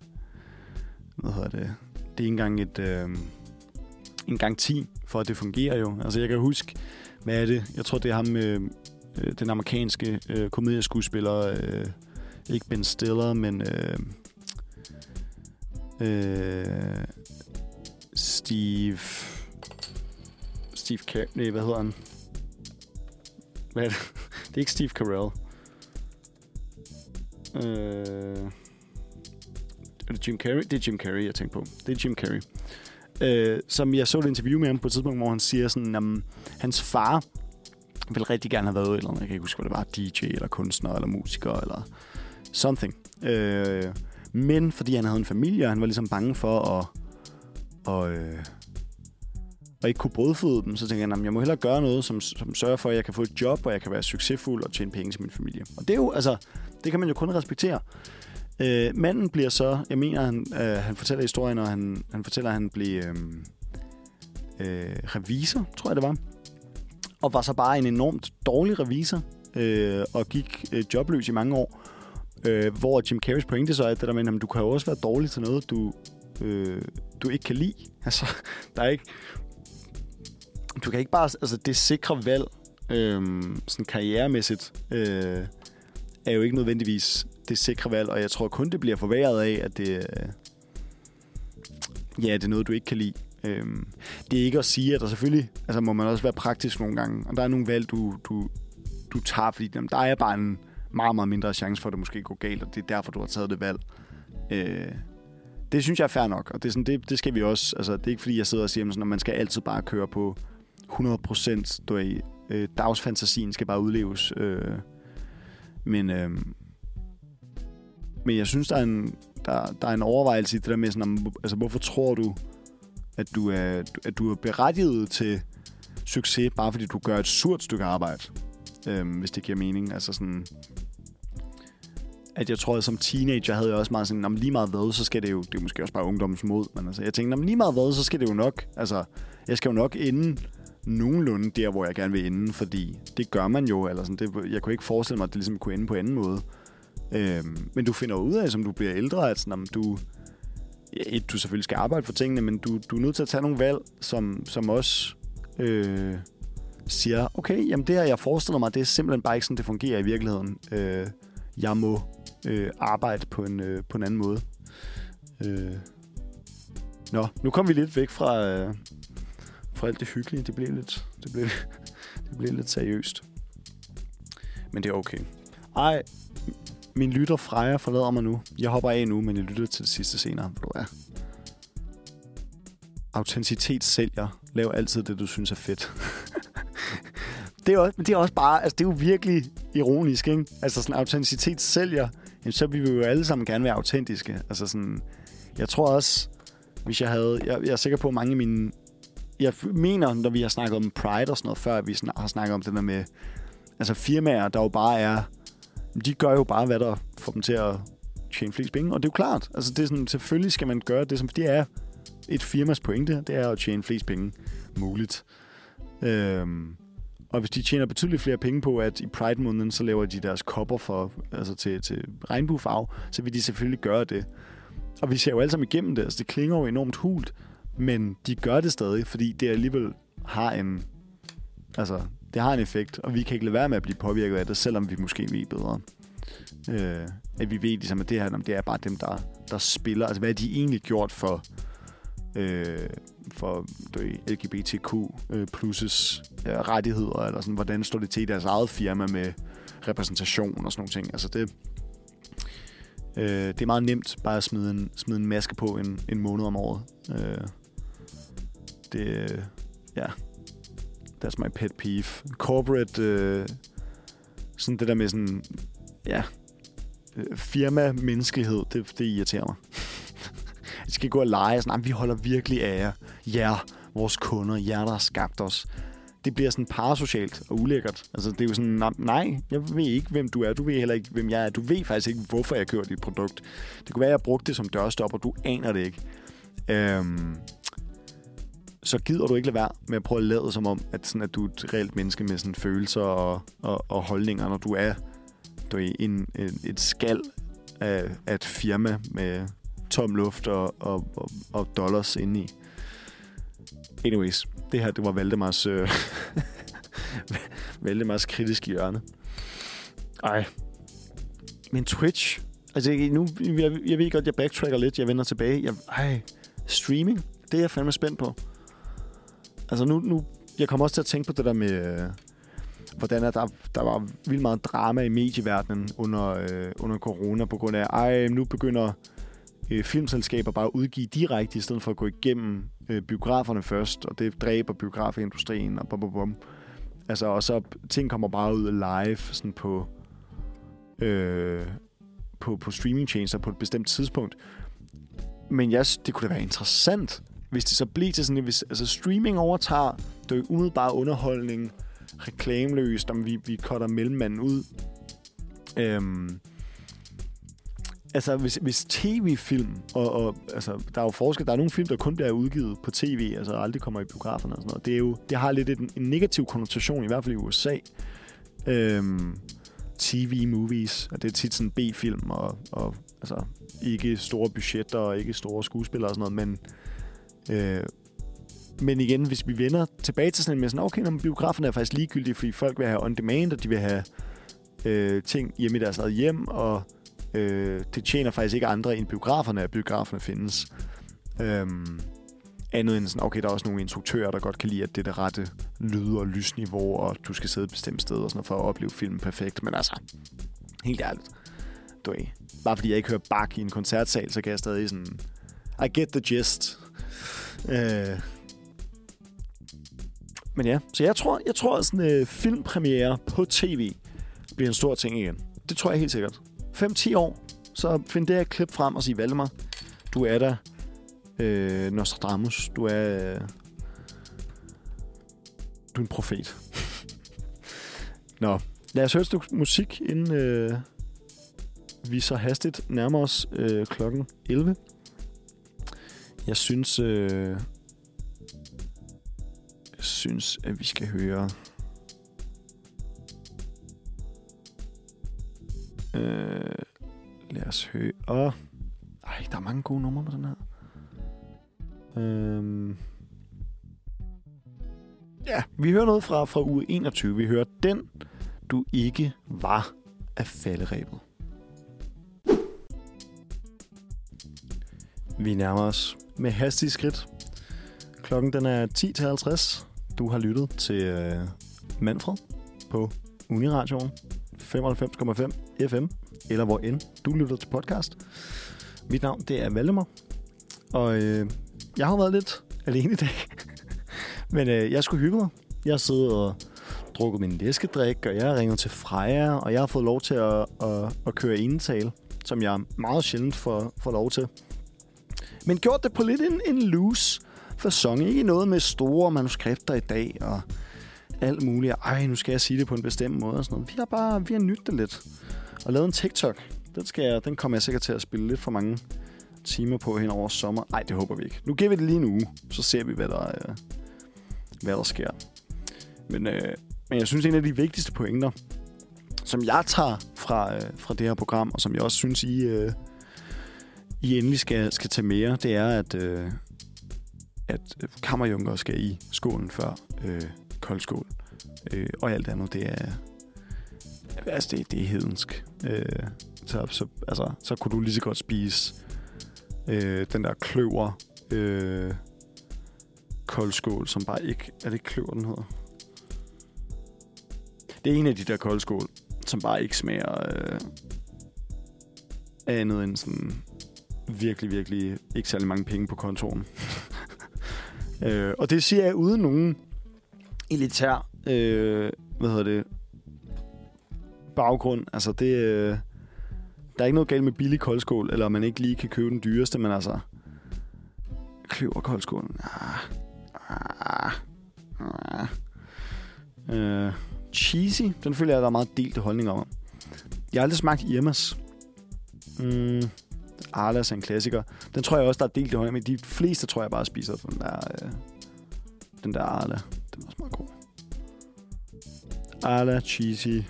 S2: hvad hedder det, det er ikke engang et, øh, en garanti for, at det fungerer jo. Altså, jeg kan huske, hvad er det? Jeg tror, det er ham, øh, øh, den amerikanske øh, komedieskuespiller, øh, ikke Ben Stiller, men... Øh, Øh, Steve... Steve Car... Nej, hvad hedder han? Hvad er det? det er ikke Steve Carell. Øh, er det Jim Carrey? Det er Jim Carrey, jeg tænker på. Det er Jim Carrey. Øh, som jeg så et interview med ham på et tidspunkt, hvor han siger sådan, at hans far ville rigtig gerne have været et eller andet. Jeg kan ikke huske, hvad det var. DJ eller kunstner eller musiker eller something. Øh, Men fordi han havde en familie, og han var ligesom bange for at, og, øh, og ikke kunne brødføde dem, så tænkte jeg, at jeg må hellere gøre noget, som, som sørger for, at jeg kan få et job, og jeg kan være succesfuld og tjene penge til min familie. Og det er jo, altså, det kan man jo kun respektere. Øh, manden bliver så, jeg mener, han, øh, han fortæller historien, og han, han fortæller, at han blev øh, øh, revisor, tror jeg det var. Og var så bare en enormt dårlig revisor, øh, og gik øh, jobløs i mange år. Øh, hvor Jim Carreys pointe så er, at det der med, at du kan jo også være dårlig til noget, du, øh, du ikke kan lide. Altså, der er ikke... Du kan ikke bare... Altså, det sikre valg, øh, sådan karrieremæssigt, øh, er jo ikke nødvendigvis det sikre valg, og jeg tror kun, det bliver forværret af, at det, øh, ja, det er noget, du ikke kan lide. Øhm, det er ikke at sige, at der selvfølgelig, altså må man også være praktisk nogle gange, og der er nogle valg, du, du, du tager, fordi jamen, der er bare en meget, meget mindre chance for, at det måske går galt, og det er derfor, du har taget det valg. Øh, det synes jeg er fair nok, og det, er sådan, det, det skal vi også, altså det er ikke fordi, jeg sidder og siger, at man skal altid bare køre på 100% du er, øh, dagsfantasien skal bare udleves. Øh, men, øh, men jeg synes, der er en, der, der er en overvejelse i det der med, sådan, altså, hvorfor tror du, at du, er, at du er berettiget til succes, bare fordi du gør et surt stykke arbejde, øhm, hvis det giver mening. Altså sådan, at jeg tror, at som teenager havde jeg også meget sådan, lige meget hvad, så skal det jo, det er måske også bare ungdommens mod, men altså, jeg tænkte, lige meget hvad, så skal det jo nok, altså, jeg skal jo nok ende nogenlunde der, hvor jeg gerne vil ende, fordi det gør man jo, eller sådan, det, jeg kunne ikke forestille mig, at det ligesom kunne ende på anden måde. Øhm, men du finder ud af, som du bliver ældre, at sådan, om du, et, du selvfølgelig skal arbejde for tingene, men du, du er nødt til at tage nogle valg, som, som også øh, siger, okay, jamen det her, jeg forestiller mig, det er simpelthen bare ikke sådan, det fungerer i virkeligheden. Øh, jeg må øh, arbejde på en, øh, på en anden måde. Øh. Nå, nu kom vi lidt væk fra, øh, fra alt det hyggelige. Det bliver lidt, det bliver, det blev lidt seriøst. Men det er okay. Ej, min lytter Freja forlader mig nu. Jeg hopper af nu, men jeg lytter til det sidste senere. Hvor du er. Autenticitet sælger. Lav altid det, du synes er fedt. det, er også, men det er også bare, altså det er jo virkelig ironisk, ikke? Altså sådan, autenticitet sælger. Jamen, så vil vi jo alle sammen gerne være autentiske. Altså sådan, jeg tror også, hvis jeg havde, jeg, jeg er sikker på, at mange af mine, jeg mener, når vi har snakket om pride og sådan noget før, at vi har snakket om det der med, altså firmaer, der jo bare er, de gør jo bare, hvad der får dem til at tjene flest penge. Og det er jo klart. Altså, det er sådan, selvfølgelig skal man gøre det, som det er et firmas pointe, det er at tjene flest penge muligt. Øhm, og hvis de tjener betydeligt flere penge på, at i Pride-måneden, så laver de deres kopper for, altså til, til regnbuefarve, så vil de selvfølgelig gøre det. Og vi ser jo alle sammen igennem det. Altså, det klinger jo enormt hult, men de gør det stadig, fordi det alligevel har en... Altså, det har en effekt, og vi kan ikke lade være med at blive påvirket af det, selvom vi måske ved bedre. Øh, at vi ved ligesom, at det her det er bare dem, der, der spiller. Altså, hvad er de egentlig gjort for, øh, for LGBTQ øh, plus øh, rettigheder, eller sådan, hvordan står det til i deres eget firma med repræsentation og sådan nogle ting. Altså, det, øh, det er meget nemt bare at smide en, smide en maske på en, en måned om året. Øh, det, ja, That's my pet peeve. Corporate, øh, sådan det der med sådan, ja, øh, firma-menneskelighed, det, det irriterer mig. Jeg skal gå og lege sådan, vi holder virkelig af jer. Jer, vores kunder, jer, der har skabt os. Det bliver sådan parasocialt og ulækkert. Altså, det er jo sådan, nej, jeg ved ikke, hvem du er. Du ved heller ikke, hvem jeg er. Du ved faktisk ikke, hvorfor jeg kører dit produkt. Det kunne være, at jeg brugte det som dørstopper. Du aner det ikke. Øhm, så gider du ikke lade være med at prøve at lade som om, at, sådan, at du er et reelt menneske med sådan følelser og, og, og holdninger, når du er, du er en, en, et skal af, af et firma med tom luft og, og, og, og dollars inde i. Anyways, det her, det var Valdemars, øh, Valdemars kritiske hjørne. Ej. Men Twitch, altså nu, jeg, jeg ved godt, jeg backtracker lidt, jeg vender tilbage. Jeg, ej, streaming, det er jeg fandme spændt på. Altså nu, nu, jeg kommer også til at tænke på det der med, øh, hvordan er der, der var vildt meget drama i medieverdenen under, øh, under corona, på grund af, ej, nu begynder øh, filmselskaber bare at udgive direkte, i stedet for at gå igennem øh, biograferne først, og det dræber biografindustrien, og bum, bum, bum. Altså, og så ting kommer bare ud live, sådan på, øh, på, på streamingtjenester på et bestemt tidspunkt. Men jeg, det kunne da være interessant, hvis det så bliver til sådan, hvis altså streaming overtager, det er jo ikke umiddelbart underholdning, reklameløst, om vi, vi cutter mellemmanden ud. Øhm, altså, hvis, hvis tv-film, og, og altså, der er jo forskel, der er nogle film, der kun bliver udgivet på tv, altså aldrig kommer i biograferne og sådan noget. Det, er jo, det har lidt en, en negativ konnotation, i hvert fald i USA. Øhm, TV-movies, og det er tit sådan B-film, og, og altså, ikke store budgetter, og ikke store skuespillere og sådan noget, men øh, men igen, hvis vi vender tilbage til sådan en med sådan, okay, når biograferne er faktisk ligegyldige, fordi folk vil have on-demand, og de vil have øh, ting hjemme i deres eget hjem, og øh, det tjener faktisk ikke andre end biograferne, at biograferne findes. Øhm, andet end sådan, okay, der er også nogle instruktører, der godt kan lide, at det er det rette lyd- og lysniveau, og du skal sidde et bestemt sted og sådan noget, for at opleve filmen perfekt. Men altså, helt ærligt, du er bare fordi jeg ikke hører bak i en koncertsal, så kan jeg stadig sådan, I get the gist. Øh, men ja, så jeg tror, jeg tror at sådan øh, filmpremiere på tv bliver en stor ting igen. Det tror jeg helt sikkert. 5-10 år, så find det her klip frem og sig, Valdemar, du er der øh, Nostradamus. Du er... Øh, du er en profet. Nå, lad os høre et stykke musik, inden øh, vi så hastigt nærmer os øh, klokken 11. Jeg synes... Øh, jeg synes, at vi skal høre... Øh, lad os høre... Åh, ej, der er mange gode numre på den her. Øhm. Ja, vi hører noget fra, fra uge 21. Vi hører den, du ikke var af falderæbet. Vi nærmer os med hastige skridt. Klokken den er 10.50. Du har lyttet til øh, Manfred på Uniradioen 95,5 FM, eller hvor end du lytter til podcast. Mit navn det er Valdemar, og øh, jeg har været lidt alene i dag. Men øh, jeg skulle hygge mig. Jeg sidder og drukket min læskedrik, og jeg har ringet til Freja, og jeg har fået lov til at, at, at køre indtale, som jeg meget sjældent får, får lov til. Men gjort det på lidt en, en loose fasong. Ikke noget med store manuskripter i dag, og alt muligt. Ej, nu skal jeg sige det på en bestemt måde og sådan noget. Vi har bare vi har nyt det lidt. Og lavet en TikTok. Den, skal jeg, den kommer jeg sikkert til at spille lidt for mange timer på hen over sommer. Ej, det håber vi ikke. Nu giver vi det lige en uge, så ser vi, hvad der, øh, hvad der sker. Men, øh, men jeg synes, en af de vigtigste pointer, som jeg tager fra, øh, fra det her program, og som jeg også synes, I, øh, i endelig skal, skal tage mere, det er, at, øh, at øh, kammerjunker skal i skålen før øh, koldskål. Øh, og alt andet, det er, altså det, det er hedensk. Øh, så, så, altså, så kunne du lige så godt spise øh, den der kløver øh, koldskål, som bare ikke... Er det kløver, den hedder? Det er en af de der koldskål, som bare ikke smager øh, andet end sådan virkelig, virkelig ikke særlig mange penge på kontoren. øh, og det siger jeg uden nogen elitær, øh, hvad hedder det, baggrund. Altså det, øh, der er ikke noget galt med billig koldskål, eller man ikke lige kan købe den dyreste, men altså... Kløver koldskålen. Ah, ah, ah. Øh, cheesy, den føler jeg, der er meget delte holdninger om. Jeg har aldrig smagt Irmas. Mm, Arlas er en klassiker. Den tror jeg også, der er delt i hånden, men de fleste tror jeg bare spiser den der, øh, den der Arla. Den er også meget god. Arla, cheesy,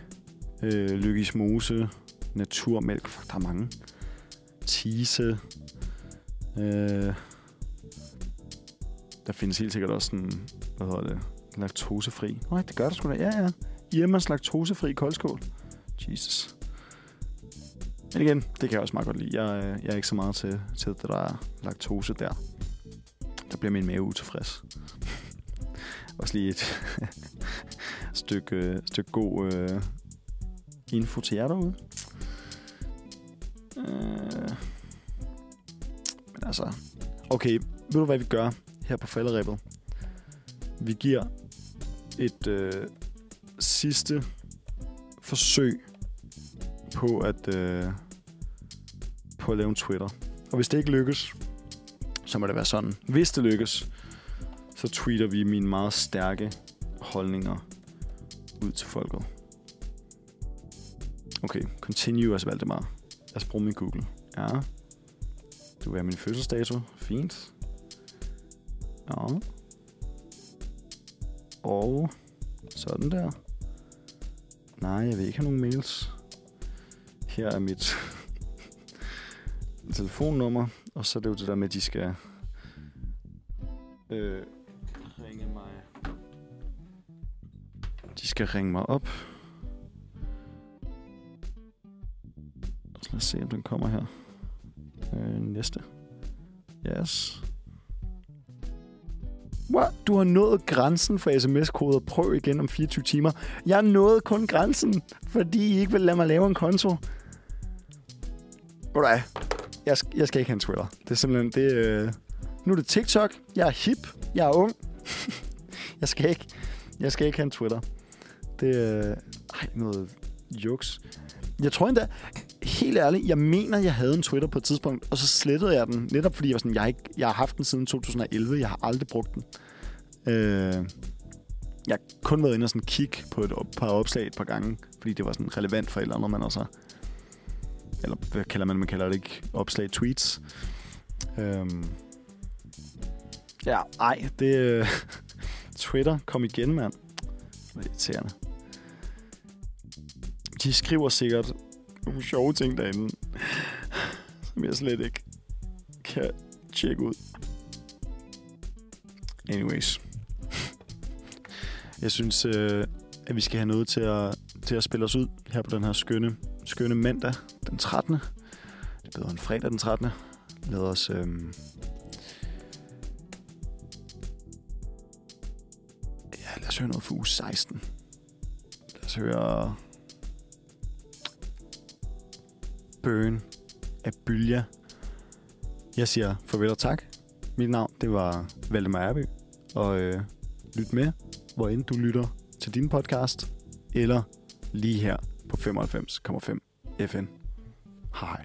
S2: øh, Lykkes Mose, naturmælk. Fuck, der er mange. Tise. Øh, der findes helt sikkert også sådan, hvad hedder det, laktosefri. Nej, det gør der sgu da. Ja, ja. Irmas laktosefri koldskål. Jesus. Men igen, det kan jeg også meget godt lide. Jeg, øh, jeg er ikke så meget til, til det der er laktose der. Der bliver min mave utilfreds. også lige et stykke, øh, stykke god øh, info til jer derude. Øh. Men altså, okay, ved du hvad vi gør her på falderæbet? Vi giver et øh, sidste forsøg på at, øh, på at lave en Twitter. Og hvis det ikke lykkes, så må det være sådan. Hvis det lykkes, så tweeter vi mine meget stærke holdninger ud til folket. Okay, continue as Valdemar. Lad os bruge min Google. Ja. Du vil have min fødselsdato. Fint. Ja. Og sådan der. Nej, jeg vil ikke have nogen mails. Her er mit telefonnummer, og så er det jo det der med, at de skal øh, ringe mig. De skal ringe mig op. Så lad os se, om den kommer her. Øh, næste. Yes. What? Du har nået grænsen for sms-koder. Prøv igen om 24 timer. Jeg har nået kun grænsen, fordi I ikke vil lade mig lave en konto. Ved? Jeg, jeg skal ikke have en Twitter. Det er simpelthen... Det, øh... Nu er det TikTok. Jeg er hip. Jeg er ung. jeg skal ikke... Jeg skal ikke have en Twitter. Det er... Øh... Ej, noget juks. Jeg tror endda... Helt ærligt, jeg mener, jeg havde en Twitter på et tidspunkt, og så slettede jeg den, netop fordi jeg var sådan, jeg har, ikke, jeg har haft den siden 2011, jeg har aldrig brugt den. Øh, jeg har kun været inde og sådan kigge på et par opslag et par gange, fordi det var sådan relevant for et eller andet, man også eller hvad kalder man, man kalder det ikke, opslag, tweets. Øhm, ja, ej, det øh, Twitter, kom igen, mand. Det er irriterende. De skriver sikkert nogle sjove ting derinde, som jeg slet ikke kan tjekke ud. Anyways. Jeg synes, øh, at vi skal have noget til at, til at spille os ud her på den her skønne, skønne mandag den 13. Det er bedre end fredag den 13. Lad os... Øhm, ja, lad os høre noget for uge 16. Lad os høre... Burn af Bylja. Jeg siger farvel og tak. Mit navn, det var Valdemar Erby. Og øh, lyt med, hvor end du lytter til din podcast, eller lige her på 95,5 FN. Hej.